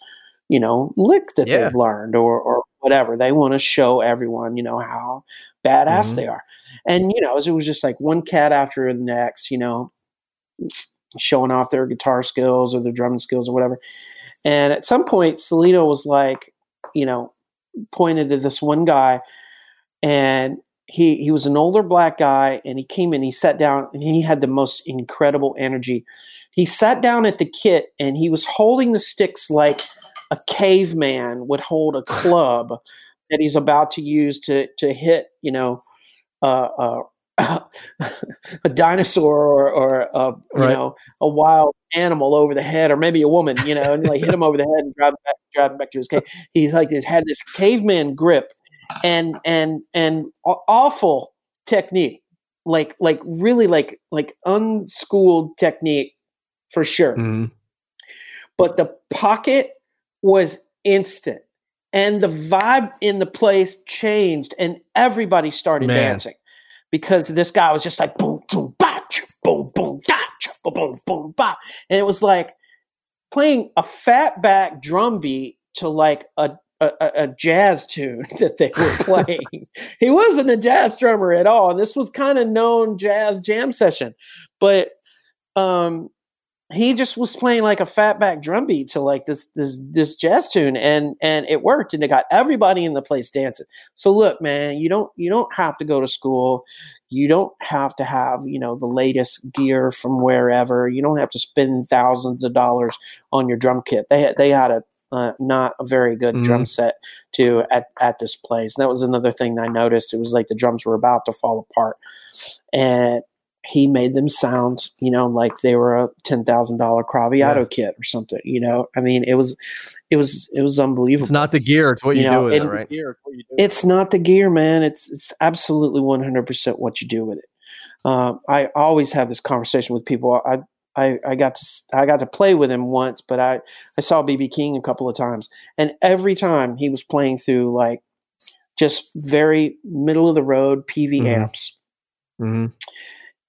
you know, lick that Yeah. they've learned or or whatever. They want to show everyone, you know, how badass Mhm. they are. And you know, it was just like one cat after the next. You know, showing off their guitar skills or their drumming skills or whatever. And at some point, Celino was like, you know, pointed to this one guy, and he he was an older black guy, and he came in, he sat down, and he had the most incredible energy. He sat down at the kit, and he was holding the sticks like a caveman would hold a club that he's about to use to to hit, you know, uh, uh, a dinosaur or, or a, you Right. know a wild animal over the head, or maybe a woman, you know, and like hit him over the head and drive him back, drive him back to his cave. He's like this had this caveman grip and and and awful technique, like like really like like unschooled technique for sure Mhm. but the pocket was instant and the vibe in the place changed and everybody started Man. dancing because this guy was just like boom boom bop boom boom da, boom boom boom bop and it was like playing a fat back drum beat to like a a, a- jazz tune that they were playing. he wasn't a jazz drummer at all, and this was kind of known jazz jam session. But um, he just was playing like a fatback drum beat to like this this this jazz tune and and it worked and it got everybody in the place dancing so look man you don't you don't have to go to school you don't have to have you know the latest gear from wherever you don't have to spend thousands of dollars on your drum kit they had they had a uh, not a very good drum set to at, at this place. And that was another thing I noticed. It was like the drums were about to fall apart, and he made them sound, you know, like they were a ten thousand dollar Craviotto Yeah. kit or something. You know, I mean, it was, it was, it was unbelievable. It's not the gear; it's what you, You do with it, right? It's not the gear, man. It's it's absolutely one hundred percent what you do with it. Um, I always have this conversation with people. I, I I got to I got to play with him once, but I I saw BB King a couple of times, and every time he was playing through like just very middle of the road Peavey Mhm. amps, Mm-hmm.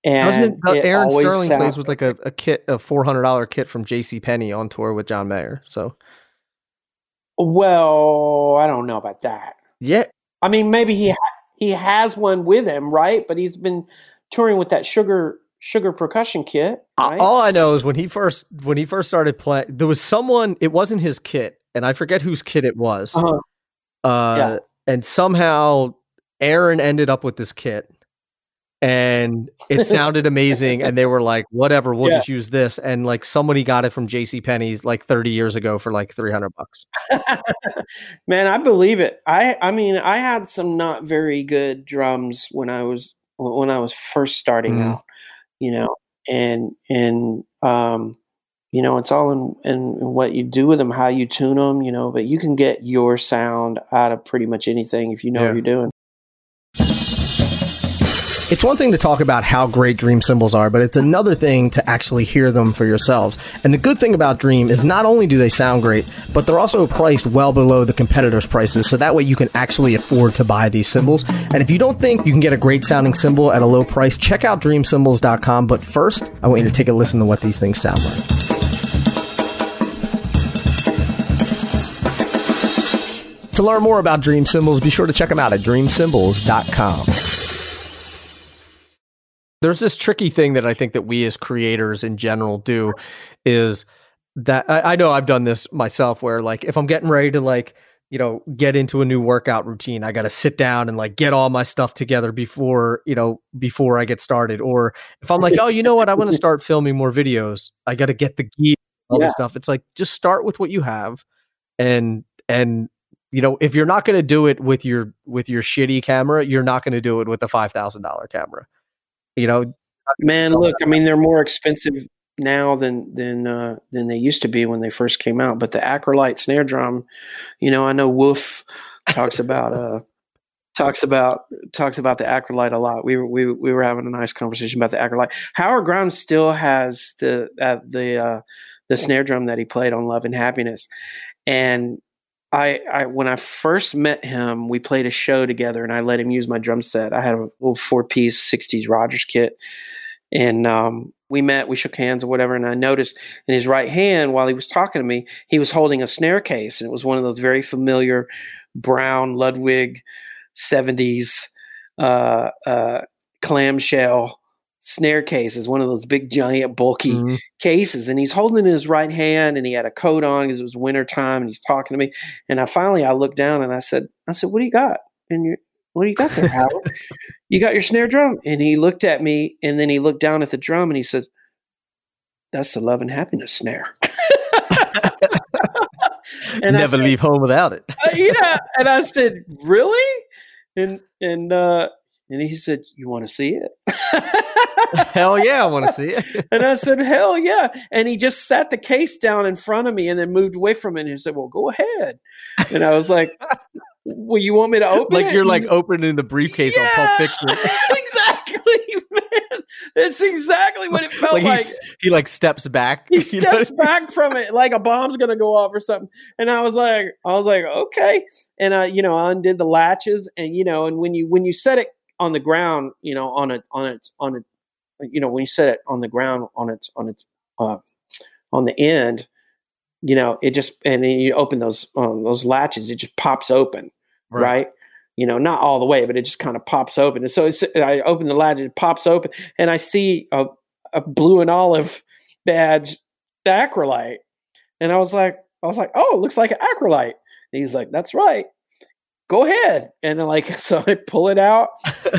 and gonna, it Aaron Sterling plays with like a, a kit, a four hundred dollar kit from J.C. Penney on tour with John Mayer. So Well, I don't know about that. yeah, I mean, maybe he ha- he has one with him, right? But he's been touring with that sugar sugar percussion kit, right? All I know is when he first when he first started playing, there was someone. It wasn't his kit, and I forget whose kit it was. Uh-huh. Uh, Yeah. and somehow Aaron ended up with this kit and it sounded amazing and they were like whatever we'll Yeah. just use this and like somebody got it from JC Penney's like 30 years ago for like 300 bucks. Man, I believe it. I I mean, I had some not very good drums when I was when I was first starting Mhm. out, you know, and and um, you know, it's all in in what you do with them, how you tune them, you know. But you can get your sound out of pretty much anything if you know Yeah. what you're doing. It's one thing to talk about how great Dream cymbals are, but it's another thing to actually hear them for yourselves. And the good thing about Dream is not only do they sound great, but they're also priced well below the competitors' prices, so that way you can actually afford to buy these cymbals. And if you don't think you can get a great sounding cymbal at a low price, check out dreamcymbals.com. But first, I want you to take a listen to what these things sound like. To learn more about Dream Cymbals, be sure to check them out at dreamcymbals.com there's this tricky thing that I think that we as creators in general do is that I, I know I've done this myself where like if I'm getting ready to like you know get into a new workout routine I got to sit down and like get all my stuff together before you know before I get started. Or if I'm like oh you know what? I want to start filming more videos. I got to get the gear all Yeah. this stuff. It's like just start with what you have and and you know if you're not going to do it with your with your shitty camera you're not going to do it with a $5000 camera you know Man, look, I mean, they're more expensive now than than uh, than they used to be when they first came out. But the Acrolite snare drum, you know, I know Wolf talks about uh, talks about talks about the Acrolite a lot. We were we, we were having a nice conversation about the Acrolite. Howard Grimes still has the uh, the uh, the snare drum that he played on Love and Happiness, and I, I when I first met him, we played a show together, and I let him use my drum set. I had a little four piece '60s Rogers kit, and um, we met, we shook hands or whatever, and I noticed in his right hand while he was talking to me, he was holding a snare case, and it was one of those very familiar brown Ludwig '70s uh, uh, clamshell snare cases, one of those big, giant, bulky Mhm. cases and he's holding it in his right hand and he had a coat on because it was winter time and he's talking to me and i finally i looked down and i said i said what do you got? And you what do you got there howard? You got your snare drum? And he looked at me and then he looked down at the drum and he said that's the love and happiness snare. And I never said, leave home without it. "Uh, yeah and i said really? And and uh and he said you want to see it Hell yeah, I want to see it. And I said, hell yeah. And he just sat the case down in front of me and then moved away from it. And he said, well, go ahead. And I was like, well, you want me to open it? like you're like he's- opening the briefcase on Pulp Fiction. exactly, man. That's exactly what it felt like like. he like steps back. He you know? steps back from it like a bomb's gonna go off or something. And I was like, I was like, okay. And I, you know, I undid the latches, and you know, and when you when you set it on the ground, you know, on it on it on it, you know, when you set it on the ground on its on its uh, on the end, you know, it just and then you open those um, those latches, it just pops open, right? You know, not all the way, but it just kind of pops open. And so it's, I open the latch, it pops open, and I see a, a blue and olive badge, the acrolite, and I was like, I was like, oh, it looks like an acrolite. And he's like, that's right. Go ahead. And I'm like, so I pull it out,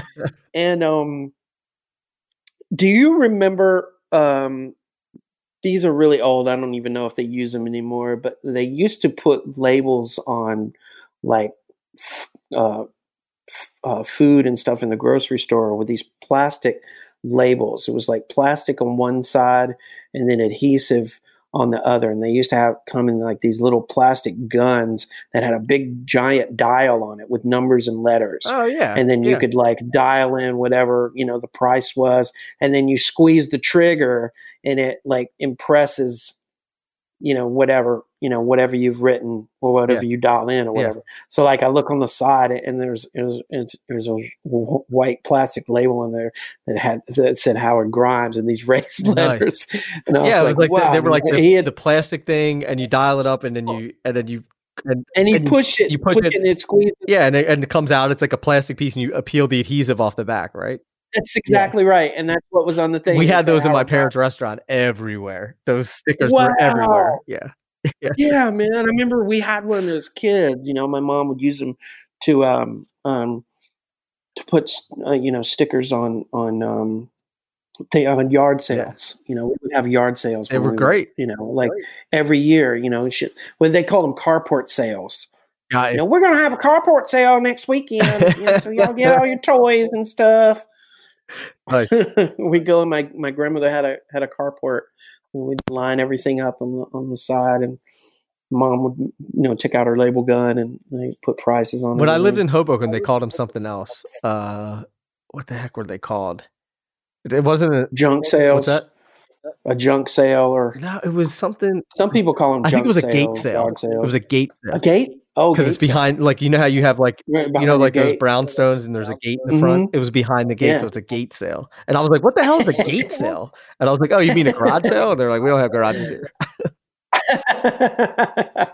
and um, do you remember? Um, these are really old. I don't even know if they use them anymore, but they used to put labels on like f- uh, f- uh, food and stuff in the grocery store with these plastic labels. It was like plastic on one side and then adhesive on the other. And they used to have come in like these little plastic guns that had a big giant dial on it with numbers and letters Oh yeah. and then you yeah. could like dial in whatever you know the price was and then you squeeze the trigger and it like impresses you know whatever you know whatever you've written or whatever you dial in or Yeah. whatever so like i look on the side and there's there's there's a white plastic label in there that had that said howard grimes and these raised Nice. letters and i yeah, was it was like, like wow they were like the, he had, the plastic thing, and you dial it up, and then you and then you and, and you and push it you push push it- it and it squeezes yeah, and it, and it comes out. It's like a plastic piece, and you appeal the adhesive off the back, right? That's exactly right and that's what was on the thing we had those in my parents' restaurant everywhere. Those stickers were everywhere. Wow. Yeah. yeah, man. I remember we had one of those kids. You know, my mom would use them to um um to put uh, you know stickers on on um, they on yard sales. You know, we would have yard sales. They when were we great. You know, like every year. You know, shit. Well, they call them carport sales. Got You know, we're gonna have a carport sale next weekend, you know, so y'all get all your toys and stuff. Nice. we go and my my grandmother had a had a carport. And we'd line everything up on the on the side, and mom would you know take out her label gun and they put prices on. When I lived in Hoboken, they called them something else. Uh, what the heck were they called? It, wasn't a junk sales, what's that? a junk sale, or No, it was something. some people call them. I think it was a gate sales, sale. It was a gate a sale gate. Oh, because it's behind. Like you know how you have like Right you know like those brownstones and there's a gate in the front. It was behind the gate, so it's a gate sale. And I was like, "What the hell is a gate sale?" And I was like, "Oh, you mean a garage sale?" And they're like, "We don't have garages here." I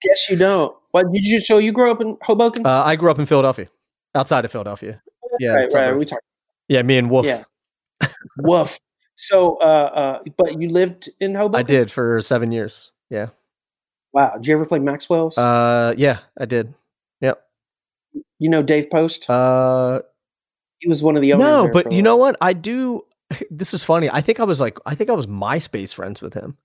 Guess you don't. What did you? So you grew up in Hoboken? uh, I grew up in Philadelphia, outside of Philadelphia. Yeah, right, right. We talked. Yeah, me and Wolf. Yeah. Wolf. So, uh, uh, but you lived in Hoboken. I did for seven years. Yeah. Wow. Did you ever play Maxwell's? Uh, yeah, I did. Yep. you know Dave Post. Uh, he was one of the owners. no, but you know what? I do. This is funny. I think I was like, I think I was MySpace friends with him.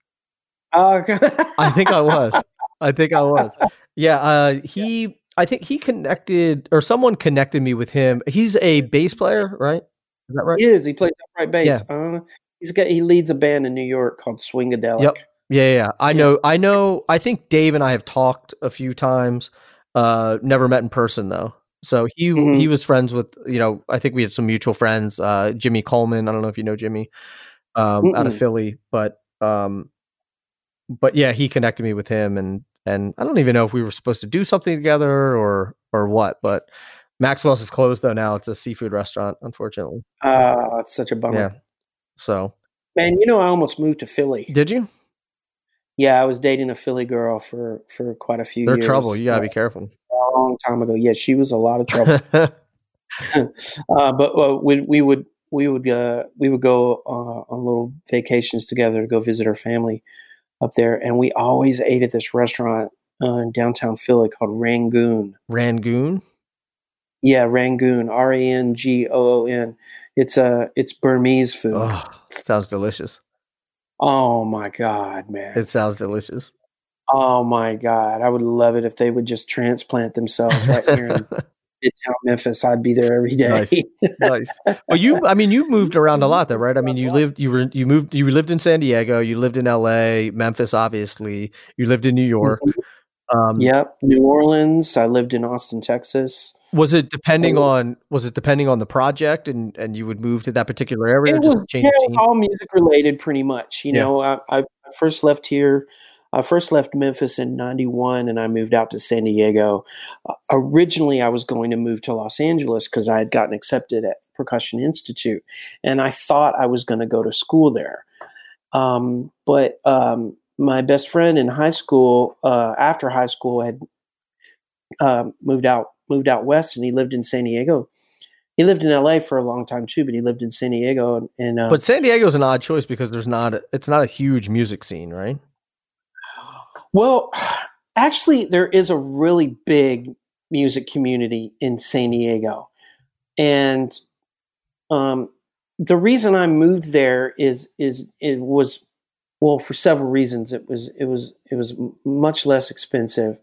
Oh, okay. I think I was. I think I was. Yeah. Uh, he. I think he connected, or someone connected me with him. He's a bass player, right? Is that right? He is. He plays upright bass. Uh, he's got. He leads a band in New York called Swingadelic. Yep. Yeah, yeah. I Yeah. know. I know. I think Dave and I have talked a few times. Uh, never met in person though. So he Mhm. he was friends with you know. I think we had some mutual friends. Uh, Jimmy Coleman. I don't know if you know Jimmy, um, out of Philly, but um, but yeah, he connected me with him, and and I don't even know if we were supposed to do something together or or what. But Maxwell's is closed though now. It's a seafood restaurant, unfortunately. Ah, it's such a bummer. Yeah. So Man, you know, I almost moved to Philly. did you? Yeah, I was dating a Philly girl for for quite a few They're years. trouble. You gotta be careful. a long time ago. Yeah, she was a lot of trouble. uh, but uh, we we would we would uh, we would go uh, on little vacations together to go visit her family up there, and we always ate at this restaurant uh, in downtown Philly called Rangoon. Rangoon. Yeah, Rangoon, R A N G O O N. It's uh it's Burmese food. Oh, sounds delicious. Oh my god, man! It sounds delicious. oh my god, I would love it if they would just transplant themselves right here in Midtown Memphis. I'd be there every day. Nice. nice. Well, you, I mean, you've moved around a lot, though, right? I mean, you lived, you were, you moved, you lived in San Diego, you lived in L.A., Memphis, obviously, you lived in New mm-hmm. York. Um, Yep, New Orleans. I lived in Austin, Texas. Was it depending Oh. on was it depending on the project, and and you would move to that particular area, or It just was, yeah, the it was scene? all music related, pretty much. You Yeah. know, I, I first left here. I first left Memphis in '91, and I moved out to San Diego. Uh, originally, I was going to move to Los Angeles because I had gotten accepted at Percussion Institute, and I thought I was going to go to school there. Um, but um, my best friend in high school, uh, after high school, had um, moved out moved out west, and he lived in San Diego. He lived in LA for a long time too, but he lived in San Diego, and, and uh, But San Diego is an odd choice because there's not, a, it's not a huge music scene, right? Well, actually, there is a really big music community in San Diego, and um, the reason I moved there is is it was well for several reasons. It was it was it was much less expensive,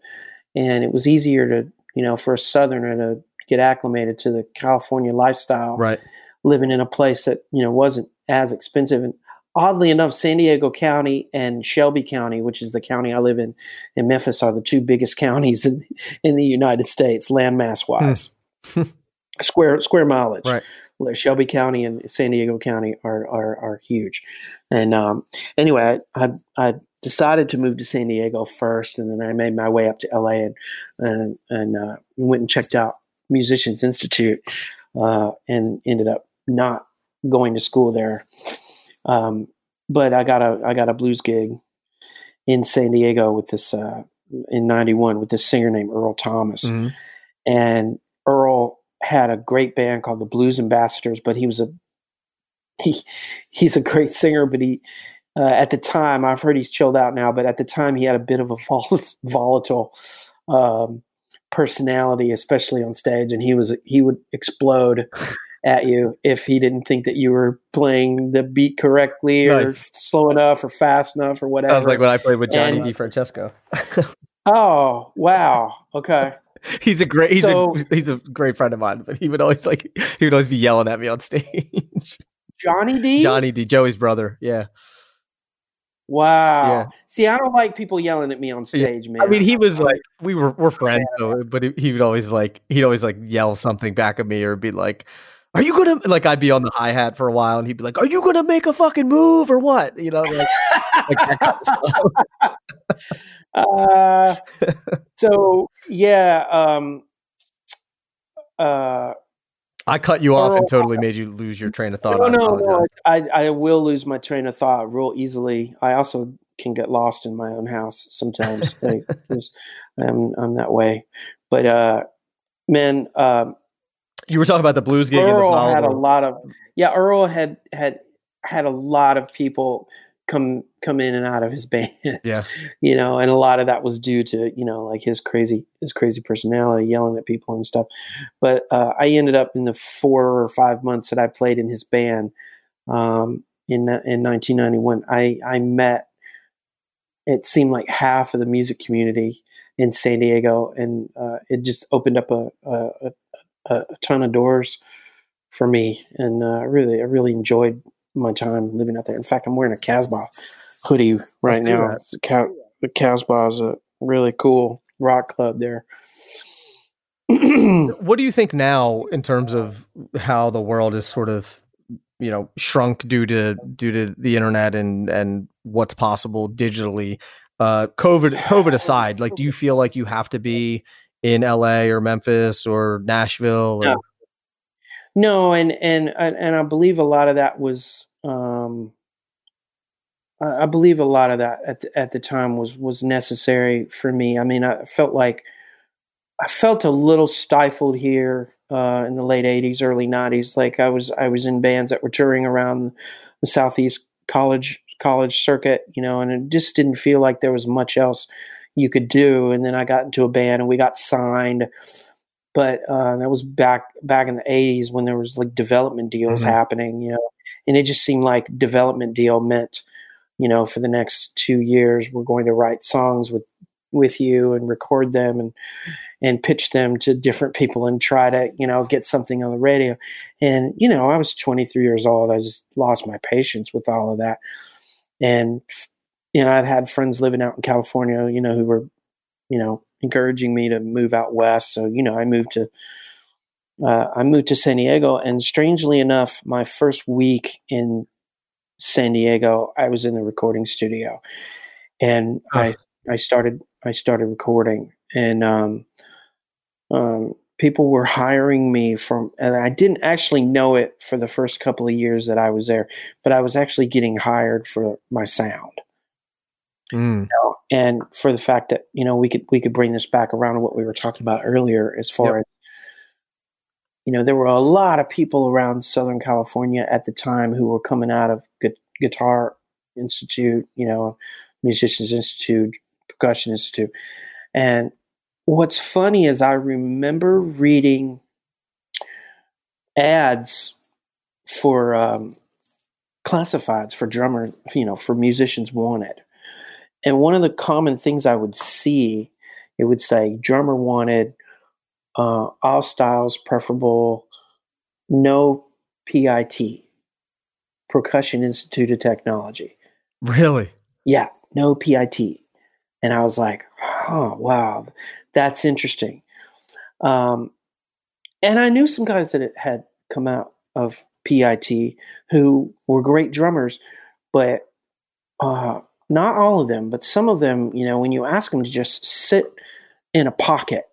and it was easier to you know for a Southerner to get acclimated to the California lifestyle Right. living in a place that you know wasn't as expensive and oddly enough san diego county and shelby county which is the county i live in in memphis are the two biggest counties in, in the united states landmass wise hmm. square square mileage Right. Shelby county and san diego county are are, are huge and um, anyway I, I, I decided to move to san diego first and then i made my way up to la and and, and uh, went and checked out musicians institute uh, and ended up not going to school there. Um, but I got a I got a blues gig in San Diego with this uh, in '91 with this singer named Earl Thomas, Mhm. and had a great band called the Blues Ambassadors. But he was a he he's a great singer, but he uh, at the time I've heard he's chilled out now, but at the time he had a bit of a vol- volatile um, personality, especially on stage, and he was he would explode at you if he didn't think that you were playing the beat correctly or Nice. slow enough or fast enough or whatever. Sounds like when I played with Johnny And- DeFrancesco. oh wow, okay. he's a great he's So- a he's a great friend of mine, but he would always like he would always be yelling at me on stage. Johnny D. Johnny D, Joey's brother. Yeah. Wow. Yeah. See, I don't like people yelling at me on stage, man. I mean, he was like, we were we're friends, so, but he, he would always like he'd always like yell something back at me or be like, "Are you gonna like?" I'd be on the hi hat for a while, and he'd be like, "Are you gonna make a fucking move or what?" You know, like, like that kind of stuff. uh, so yeah. Um, uh, I cut you off and totally made you lose your train of thought. no, I no, no. I, I will lose my train of thought real easily. I also can get lost in my own house sometimes. like, I'm, I'm that way. But uh, man, um, You were talking about the blues gig. and the Earl had a lot of yeah. Earl had had had a lot of people come come in and out of his band. Yeah. you know, and a lot of that was due to you know like his crazy his crazy personality, yelling at people and stuff. But uh, I ended up in the four or five months that I played in his band um, in in 1991. I I met. It seemed like half of the music community in San Diego, and uh, it just opened up a, a, a a, ton of doors for me, and uh, really, I really enjoyed my time living out there. In fact, I'm wearing a Casbah hoodie right now. The, Ca- the Casbah is a really cool rock club there. What do you think now in terms of how the world is sort of, you know, shrunk due to due to the internet and and what's possible digitally? Uh, COVID COVID aside, like, do you feel like you have to be in LA or Memphis or Nashville? Or, No. No, and and and I believe a lot of that was. Um, I I believe a lot of that at the, at the time was was necessary for me. I mean, I felt like I felt a little stifled here uh, in the late '80s, early '90s. Like I was I was in bands that were touring around the southeast college college circuit, you know, and it just didn't feel like there was much else you could do. And then I got into a band and we got signed but uh, that was back back in the 80s when there was like development deals Mhm. happening you know and it just seemed like development deal meant you know for the next two years we're going to write songs with with you and record them and and pitch them to different people and try to you know get something on the radio. And you know i was 23 years old. I just lost my patience with all of that. And you know i'd had friends living out in california you know who were you know encouraging me to move out west. So you know i moved to uh, i moved to san diego and strangely enough my first week in san diego i was in the recording studio and i i started i started recording and um, um, people were hiring me from and i didn't actually know it for the first couple of years that i was there but i was actually getting hired for my sound Mm, know, and for the fact that you know we could we could bring this back around to what we were talking about earlier as far as you know there were a lot of people around southern california at the time who were coming out of gu- guitar institute you know musicians institute percussion institute. And what's funny is i remember reading ads for um, classifieds for drummer you know for musicians wanted and one of the common things I would see, it would say drummer wanted, uh, all styles preferable, no PIT, Percussion Institute of Technology. really? Yeah, no PIT. And I was like, oh, wow, that's interesting. Um, and I knew some guys that had come out of PIT who were great drummers, but uh, not all of them, but some of them, you know, when you ask them to just sit in a pocket,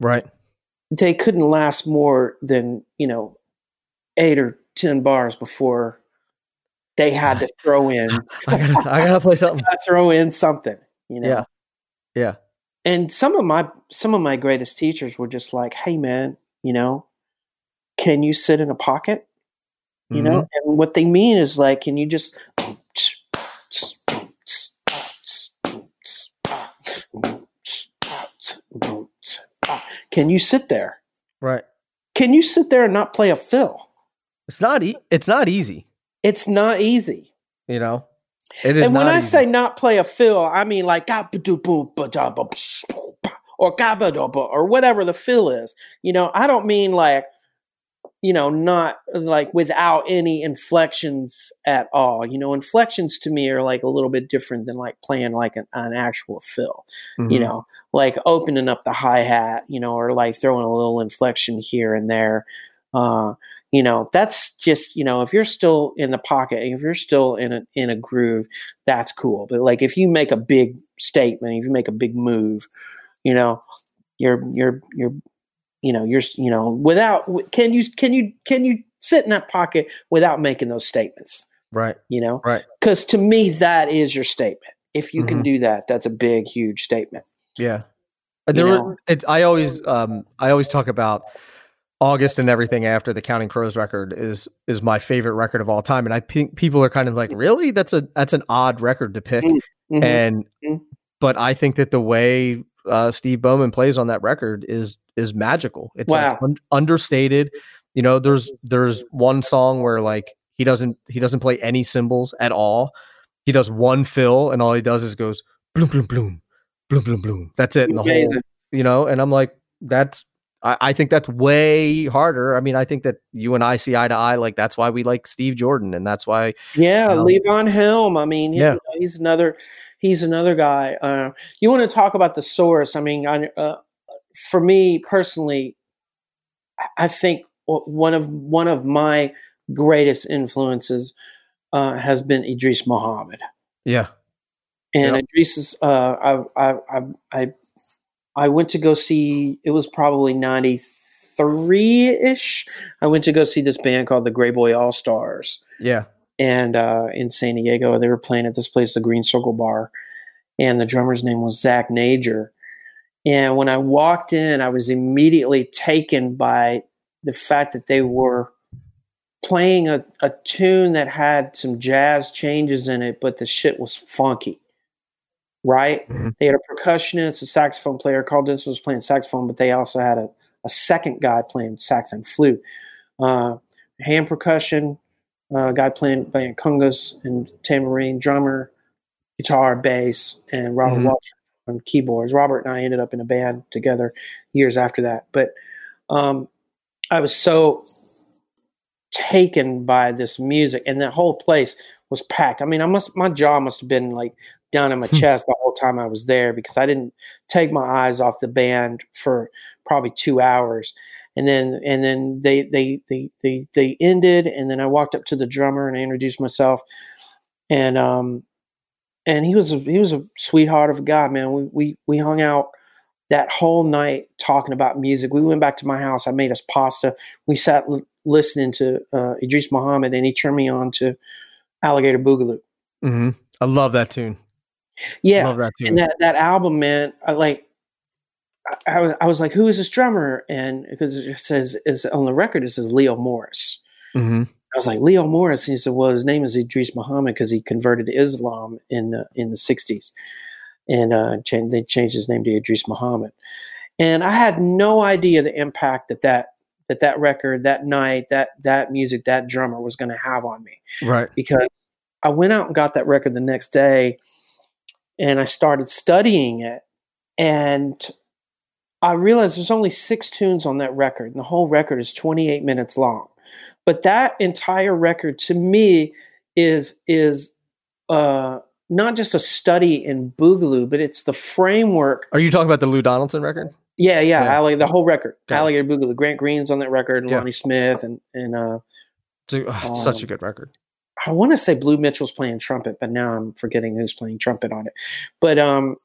Right. they couldn't last more than, you know, eight or 10 bars before they had to throw in, I gotta, I gotta play something. throw in something, you know. Yeah. Yeah. And some of my some of my greatest teachers were just like, "Hey man, you know, can you sit in a pocket?" You Mm-hmm. know, and what they mean is like, can you just can you sit there? Right. Can you sit there and not play a fill? It's not. E- it's not easy. It's not easy. You know. It is and when I easy. say not play a fill, I mean like or or whatever the fill is. You know, I don't mean like you know not like without any inflections at all. You know, inflections to me are like a little bit different than like playing like an, an actual fill. You Mhm. know, like opening up the hi hat. You know, or like throwing a little inflection here and there. Uh, you know, that's just you know if you're still in the pocket, if you're still in a in a groove, that's cool. But like if you make a big statement, if you make a big move, you know, you're you're you're you know you're you know without can you can you can you sit in that pocket without making those statements? Right. You know, Right. because to me that is your statement. If you can Mhm. do that, that's a big, huge statement. Yeah. You There know? were, it's I always um I always talk about August and everything after the Counting Crows record is is my favorite record of all time and I think people are kind of like really that's a that's an odd record to pick Mm, Mhm. and Mhm. but I think that the way uh, Steve Bowman plays on that record is is magical. It's like un- understated. You know, there's there's one song where like he doesn't he doesn't play any cymbals at all. He does one fill and all he does is goes bloom bloom bloom bloom bloom bloom. That's it. And the whole you know, and I'm like that's I, I think that's way harder. I mean, I think that you and I see eye to eye. Like that's why we like Steve Jordan, and that's why Yeah, know? Levon Helm. I mean, Yeah. yeah, he's another he's another guy. Uh, you want to talk about the source? I mean, I, uh, for me personally, I- think one of one of my greatest influences uh, has been Idris Muhammad. yeah, And Yep. Idris is uh, I, I I I I went to go see. It was probably ninety three ish. I went to go see this band called the Gray Boy All Stars yeah, and uh, in San Diego. They were playing at this place, the Green Circle Bar, and the drummer's name was Zak Najor. And when I walked in, I was immediately taken by the fact that they were playing a, a tune that had some jazz changes in it, but the shit was funky. Right? Mhm. They had a percussionist, a saxophone player. Karl Denson was playing saxophone, but they also had a, a second guy playing sax and flute. Uh, hand percussion, uh, guy playing playing congas and tambourine, drummer, guitar, bass, and Robert Mhm. Walsh on keyboards. Robert and I ended up in a band together years after that. But um, I was so taken by this music, and that whole place was packed. I mean, I must my jaw must have been like down in my chest the whole time I was there because I didn't take my eyes off the band for probably two hours and then and then they they they they they ended and then I walked up to the drummer and I introduced myself. And um and he was a, he was a sweetheart of a guy man. We we we hung out that whole night talking about music. We went back to my house. I made us pasta. We sat l- listening to uh, Idris Muhammad and he turned me on to Alligator Boogaloo. Hmm I love that tune. yeah. Love that tune. and that that album man I like I, I was I was like who is this drummer and because it says is on the record it says Leo Morris hmm I was like Leo Morris. And he said, "Well, his name is Idris Muhammad because he converted to Islam in the in the '60s, and uh, cha- they changed his name to Idris Muhammad." And I had no idea the impact that that that that record, that night, that that music, that drummer was going to have on me. Right. Because I went out and got that record the next day, and I started studying it, and I realized there's only six tunes on that record, and the whole record is 28 minutes long. But that entire record, to me, is is uh, not just a study in boogaloo, but it's the framework. Are you talking about the Lou Donaldson record? Yeah, yeah, Yeah. Allig- the whole record, it. Alligator Boogaloo. Grant Green's on that record, and Yeah. Lonnie Smith, and and uh, a- oh, it's such a Um, good record. I want to say Blue Mitchell's playing trumpet, but now I'm forgetting who's playing trumpet on it. But um,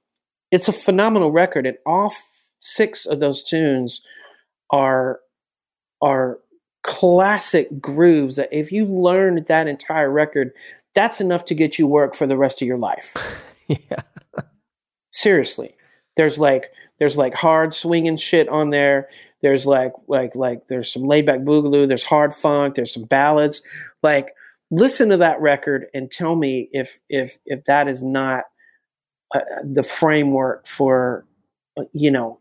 it's a phenomenal record, and all six of those tunes are are classic grooves that if you learned that entire record, that's enough to get you work for the rest of your life. yeah. Seriously, there's like there's like hard swinging shit on there. There's like like like there's some laid back boogaloo. There's hard funk. There's some ballads. Like listen to that record and tell me if if if that is not uh, the framework for uh, you know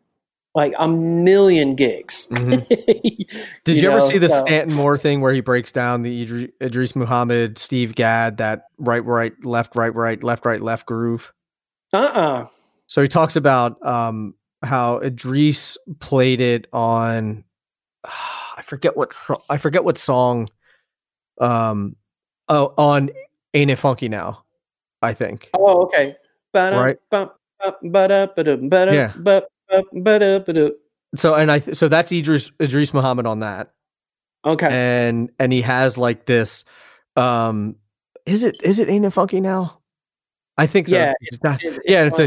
like a million gigs. Mhm. Did you, ever know, see the so- Stanton Moore thing where he breaks down the Idri- Idris Muhammad, Steve Gadd, that right, right, left, right, right, left, right, left groove? Uh-uh. So he talks about um, how Idris played it on, I forget what I forget what song, um, oh, on Ain't It Funky Now, I think. Oh, okay. Ba-dum, Right. ba-da, ba-dum, Yeah. Ba- ba- ba-da, ba-da. So and I so that's Idris Idris Muhammad on that. Okay. and and he has like this um is it is it ain't it funky now i think so Yeah, Da- it- yeah it's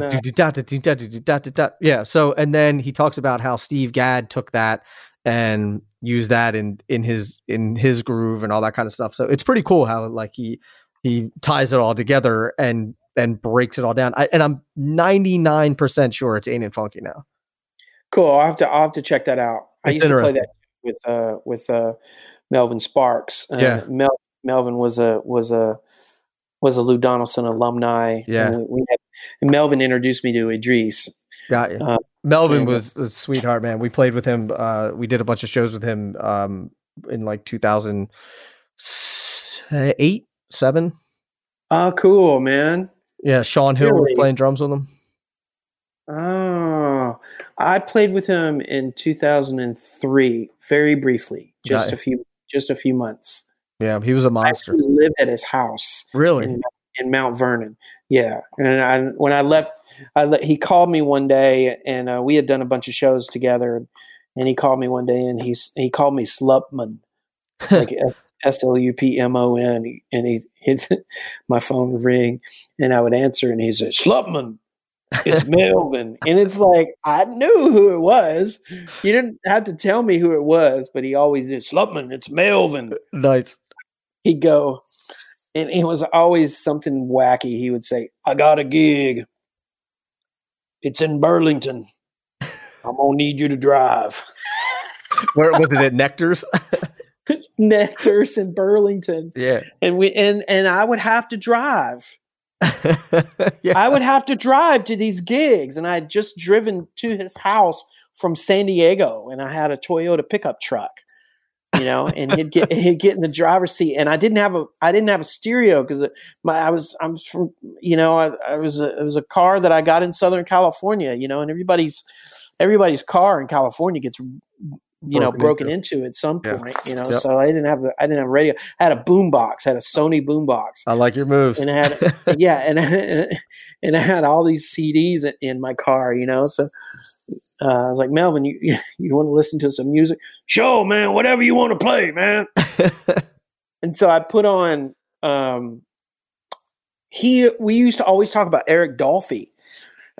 da. yeah so and then he talks about how steve gadd took that and used that in in his in his groove and all that kind of stuff so it's pretty cool how like he he ties it all together and and breaks it all down I, and i'm 99% sure it's ain't it funky now Cool. I'll have to I'll have to check that out. I used to play that with uh with uh Melvin Sparks. Uh, Yeah. Mel, Melvin was a was a was a Lou Donaldson alumni. Yeah. And we, we had, and Melvin introduced me to Idris. Got you. Uh, Melvin was a sweetheart, man. We played with him. Uh, we did a bunch of shows with him um, in like 2008, seven. Oh, cool, man. Yeah, Sean Hill was playing drums with him. Oh, I played with him in 2003, very briefly, just a few, just a few months. Yeah, he was a monster. actually lived at his house Really? in, in Mount Vernon. Yeah, and I, when I left, I le- he called me one day, and uh, we had done a bunch of shows together, and he called me one day, and he's he called me Slupman, like S L U P M O N, and he hit my phone would ring, and I would answer, and he said Slupman. It's Melvin, and it's like I knew who it was. He didn't have to tell me who it was, but he always did. Slupman, it's Melvin uh, nice. he'd go, and it was always something wacky. He would say, "I got a gig. It's in Burlington. I'm gonna need you to drive." Where was it at Nectar's? Nectar's in Burlington, yeah. and we and and I would have to drive. yeah. I would have to drive to these gigs, and I had just driven to his house from San Diego, and I had a Toyota pickup truck, you know, and he'd get he'd get in the driver's seat, and I didn't have a I didn't have a stereo because uh, my I was I'm from you know I, I was a, it was a car that I got in Southern California, you know, and everybody's everybody's car in California gets you know Broken broken into. into at some Yeah. point, you know, Yep. so I didn't have a, I didn't have a radio, I had a boom box, I had a Sony boom box I like your moves. and I had yeah, and and I had all these CDs in- in my car, you know. So uh, I was like, Melvin, you you want to listen to some music? show man. Whatever you want to play, man. And so I put on. Um, he we used to always talk about Eric Dolphy.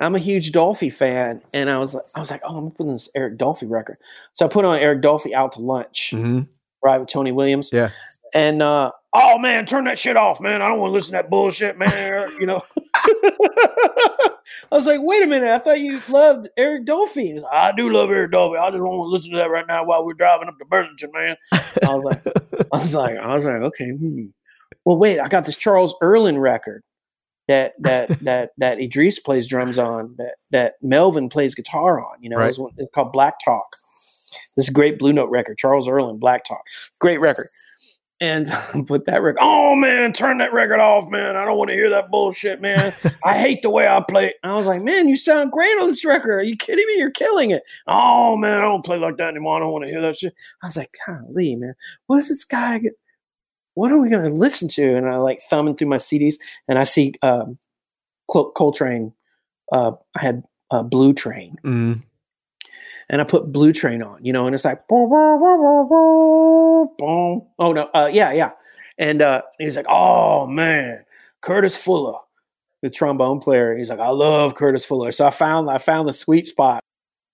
I'm a huge Dolphy fan, and I was like, I was like, oh, I'm putting this Eric Dolphy record. So I put on Eric Dolphy out to lunch, Mhm. right with Tony Williams. Yeah. And uh, oh man, turn that shit off, man. I don't want to listen to that bullshit, man. you know. I was like, wait a minute. I thought you loved Eric Dolphy. Like, I do love Eric Dolphy. I just don't want to listen to that right now while we're driving up to Burlington, man. I was like, I was like, I was like, okay. Hmm. Well, wait. I got this Charles Earland record that that that that Idris plays drums on. That that Melvin plays guitar on. You know, Right. it's, called Black Talk. This great Blue Note record, Charles Earland, Black Talk, great record. And put that record. Oh man, turn that record off, man. I don't want to hear that bullshit, man. I hate the way I play. it. I was like, man, you sound great on this record. Are you kidding me? You're killing it. Oh man, I don't play like that anymore. I don't want to hear that shit. I was like, golly, man, what is this guy? Get, what are we gonna listen to? And I like thumbing through my CDs, and I see um, Col- Coltrane. Uh, I had uh, Blue Train, Mm. and I put Blue Train on, you know, and it's like, boom. oh no, uh, yeah, yeah, and uh, he's like, oh man, Curtis Fuller, the trombone player. He's like, I love Curtis Fuller, so I found I found the sweet spot.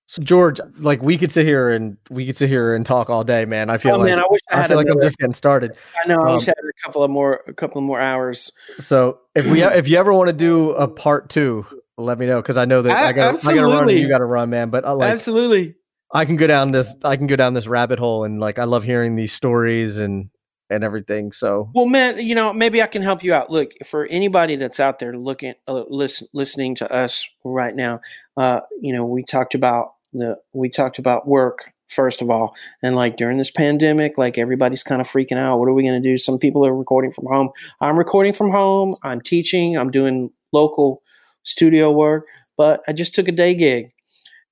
So George, like we could sit here and we could sit here and talk all day, man. I feel oh like man, I wish I I had. feel like I'm just getting started. I know. I wish um, I had a couple of more, a couple of more hours. So if we if you ever want to do a part two, let me know because I know that I, A- got I got to run you got to run, man. But I like Absolutely. I can go down this I can go down this rabbit hole and like I love hearing these stories and and everything. So Well, man, you know, maybe I can help you out. Look, for anybody that's out there looking, uh, listen, listening to us right now, uh, you know, we talked about the we talked about work first of all, and like during this pandemic, like everybody's kind of freaking out. What are we going to do? Some people are recording from home. I'm recording from home. I'm teaching. I'm doing local studio work, but I just took a day gig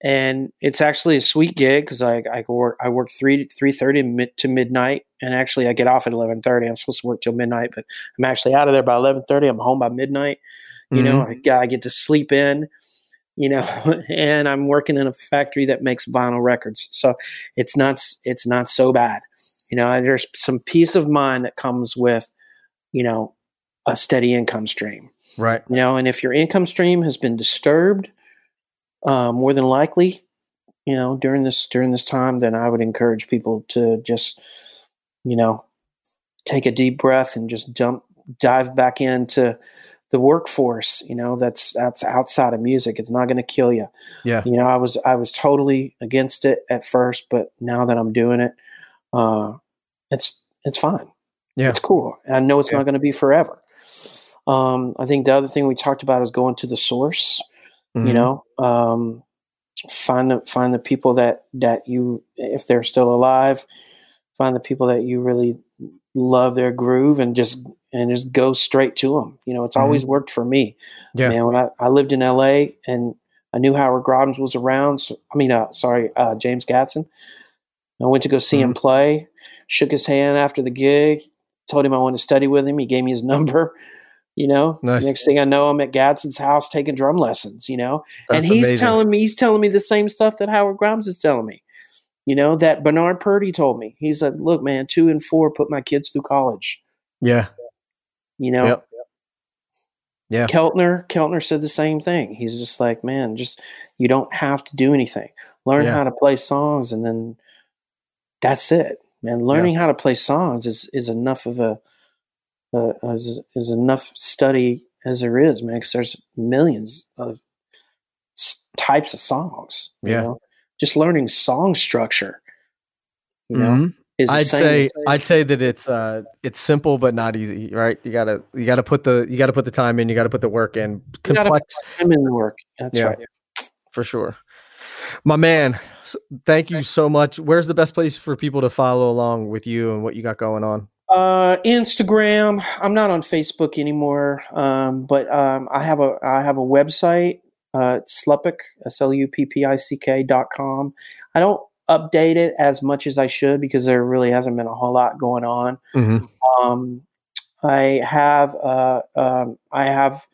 and it's actually a sweet gig because I, I work I work three three thirty mid to midnight, and actually I get off at eleven thirty. I'm supposed to work till midnight, but I'm actually out of there by eleven thirty. I'm home by midnight. You mm-hmm. know, I, I get to sleep in. You know, and I'm working in a factory that makes vinyl records, so it's not it's not so bad. You know, there's some peace of mind that comes with, you know, a steady income stream. Right. You know, and if your income stream has been disturbed uh, more than likely, you know, during this during this time, then I would encourage people to just, you know, take a deep breath and just jump dive back into the workforce. You know, that's that's outside of music. It's not going to kill you. Yeah. You know, I was I was totally against it at first, but now that I'm doing it, uh, it's it's fine. Yeah. It's cool. I know it's yeah. not going to be forever. Um, I think the other thing we talked about is going to the source. Mm-hmm. You know, um, find the find the people that that you, if they're still alive, find the people that you really love their groove and just and just go straight to them. You know, it's mm-hmm. always worked for me. Yeah. Man, when I, I lived in L.A. and I knew Howard Grobbins was around. So, I mean, uh, sorry, uh, James Gadson. I went to go see mm-hmm. him play. Shook his hand after the gig. Told him I wanted to study with him. He gave me his number. You know, nice. next thing I know, I'm at Gadson's house taking drum lessons. You know, That's and he's amazing. telling me he's telling me the same stuff that Howard Grimes is telling me. You know, that Bernard Purdie told me. He said, "Look, man, two and four put my kids through college." Yeah. You know. Yep. Yeah. Keltner, Keltner said the same thing. He's just like, man, just you don't have to do anything. Learn yeah. how to play songs, and then that's it, man. Learning yeah. how to play songs is is enough of a uh, is, is enough study as there is, man, because there's millions of s- types of songs. yeah. Know? Just learning song structure, you know, mm-hmm. is I'd say I'd say that it's uh it's simple but not easy, right? You gotta you gotta put the you gotta put the time in, you gotta put the work in. Complex time in the work. That's yeah, right. For sure. My man, thank you so much. Where's the best place for people to follow along with you and what you got going on? Uh, Instagram. I'm not on Facebook anymore, um, but um, I have a I have a website. Uh, Sluppick, S L U P P I C K dot com. I don't update it as much as I should because there really hasn't been a whole lot going on. Mm-hmm. Um, I have uh, um, I have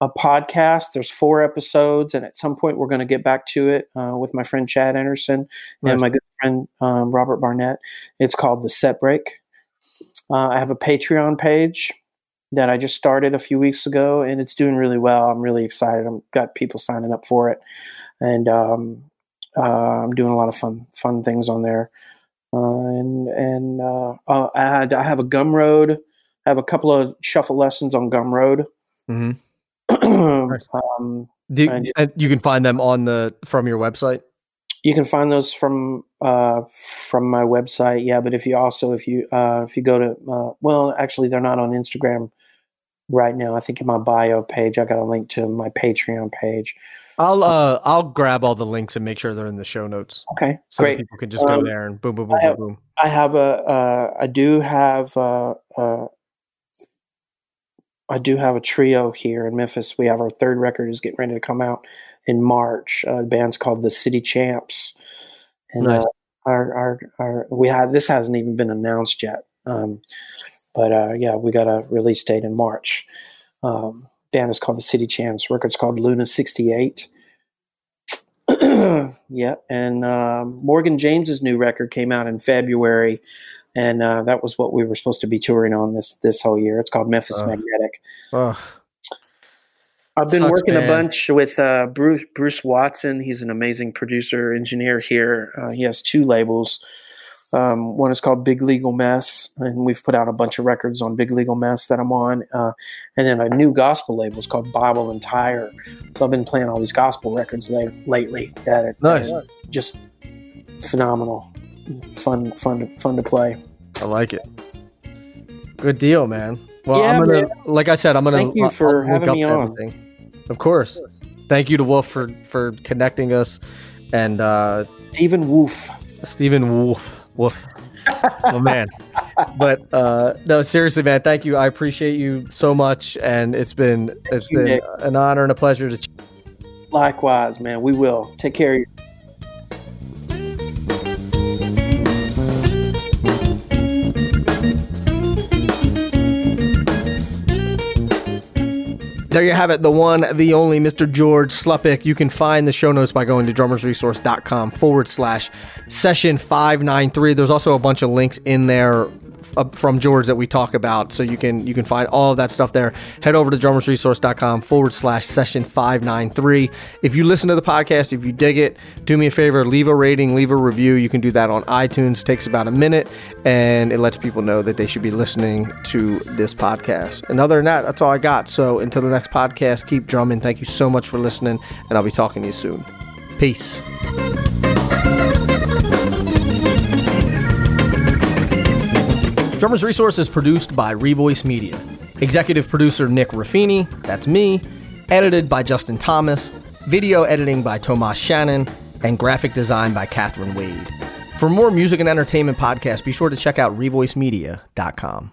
a podcast. There's four episodes, and at some point we're going to get back to it uh, with my friend Chad Anderson nice. and my good friend um, Robert Barnett. It's called the Set Break. Uh, I have a Patreon page that I just started a few weeks ago, and it's doing really well. I'm really excited. I've got people signing up for it, and um, uh, I'm doing a lot of fun fun things on there. Uh, and and uh, uh, I, had, I have a Gumroad. I have a couple of shuffle lessons on Gumroad. Mm-hmm. um, Do you, and you can find them on the from your website. You can find those from uh, from my website. Yeah, but if you also if you uh, if you go to uh, well, actually they're not on Instagram right now. I think in my bio page I got a link to my Patreon page. I'll uh I'll grab all the links and make sure they're in the show notes. Okay, so great. people can just go um, there and boom, boom, boom, I have, boom, boom. I have a uh, I do have uh, uh, I do have a trio here in Memphis. We have our third record is getting ready to come out in March. Uh, the band's called the City Champs, and nice. uh, our, our our we had this hasn't even been announced yet. Um, but uh, yeah, we got a release date in March. Um, band is called the City Champs. Record's called Luna sixty eight. yeah, and um, Morgan James's new record came out in February, and uh, that was what we were supposed to be touring on this this whole year. It's called Memphis uh, Magnetic. I've been Sucks, working man. a bunch with uh, Bruce Bruce Watson. He's an amazing producer engineer here. Uh, he has two labels. Um, one is called Big Legal Mess, and we've put out a bunch of records on Big Legal Mess that I'm on. Uh, and then a new gospel label is called Bible and Tire. So I've been playing all these gospel records lately that are, nice. That are just phenomenal, fun, fun, to, fun to play. I like it. Good deal, man. Well, yeah, I'm gonna, man. like I said, I'm gonna. Thank you for having me on. Everything. Of course. Thank you to Wolf for for connecting us, And uh, Stephen Wolf. Stephen Wolf. Wolf. oh man. But uh, no, seriously, man, thank you. I appreciate you so much, and it's been it's you, been Nick. an honor and a pleasure to. Likewise, man. We will take care of you. There you have it, the one, the only Mr. George Sluppick. You can find the show notes by going to drummersresource.com forward slash session 593. There's also a bunch of links in there Uh, from George that we talk about. So you can you can find all of that stuff there. Head over to drummersresource.com forward slash session 593. If you listen to the podcast, if you dig it, do me a favor, leave a rating, leave a review. You can do that on iTunes. It takes about a minute and it lets people know that they should be listening to this podcast. And other than that, that's all I got. So until the next podcast, keep drumming. Thank you so much for listening, and I'll be talking to you soon. Peace. Drummers Resource is produced by Revoice Media. Executive producer Nick Ruffini, that's me. Edited by Justin Thomas. Video editing by Tomas Shannon. And graphic design by Catherine Wade. For more music and entertainment podcasts, be sure to check out revoicemedia.com.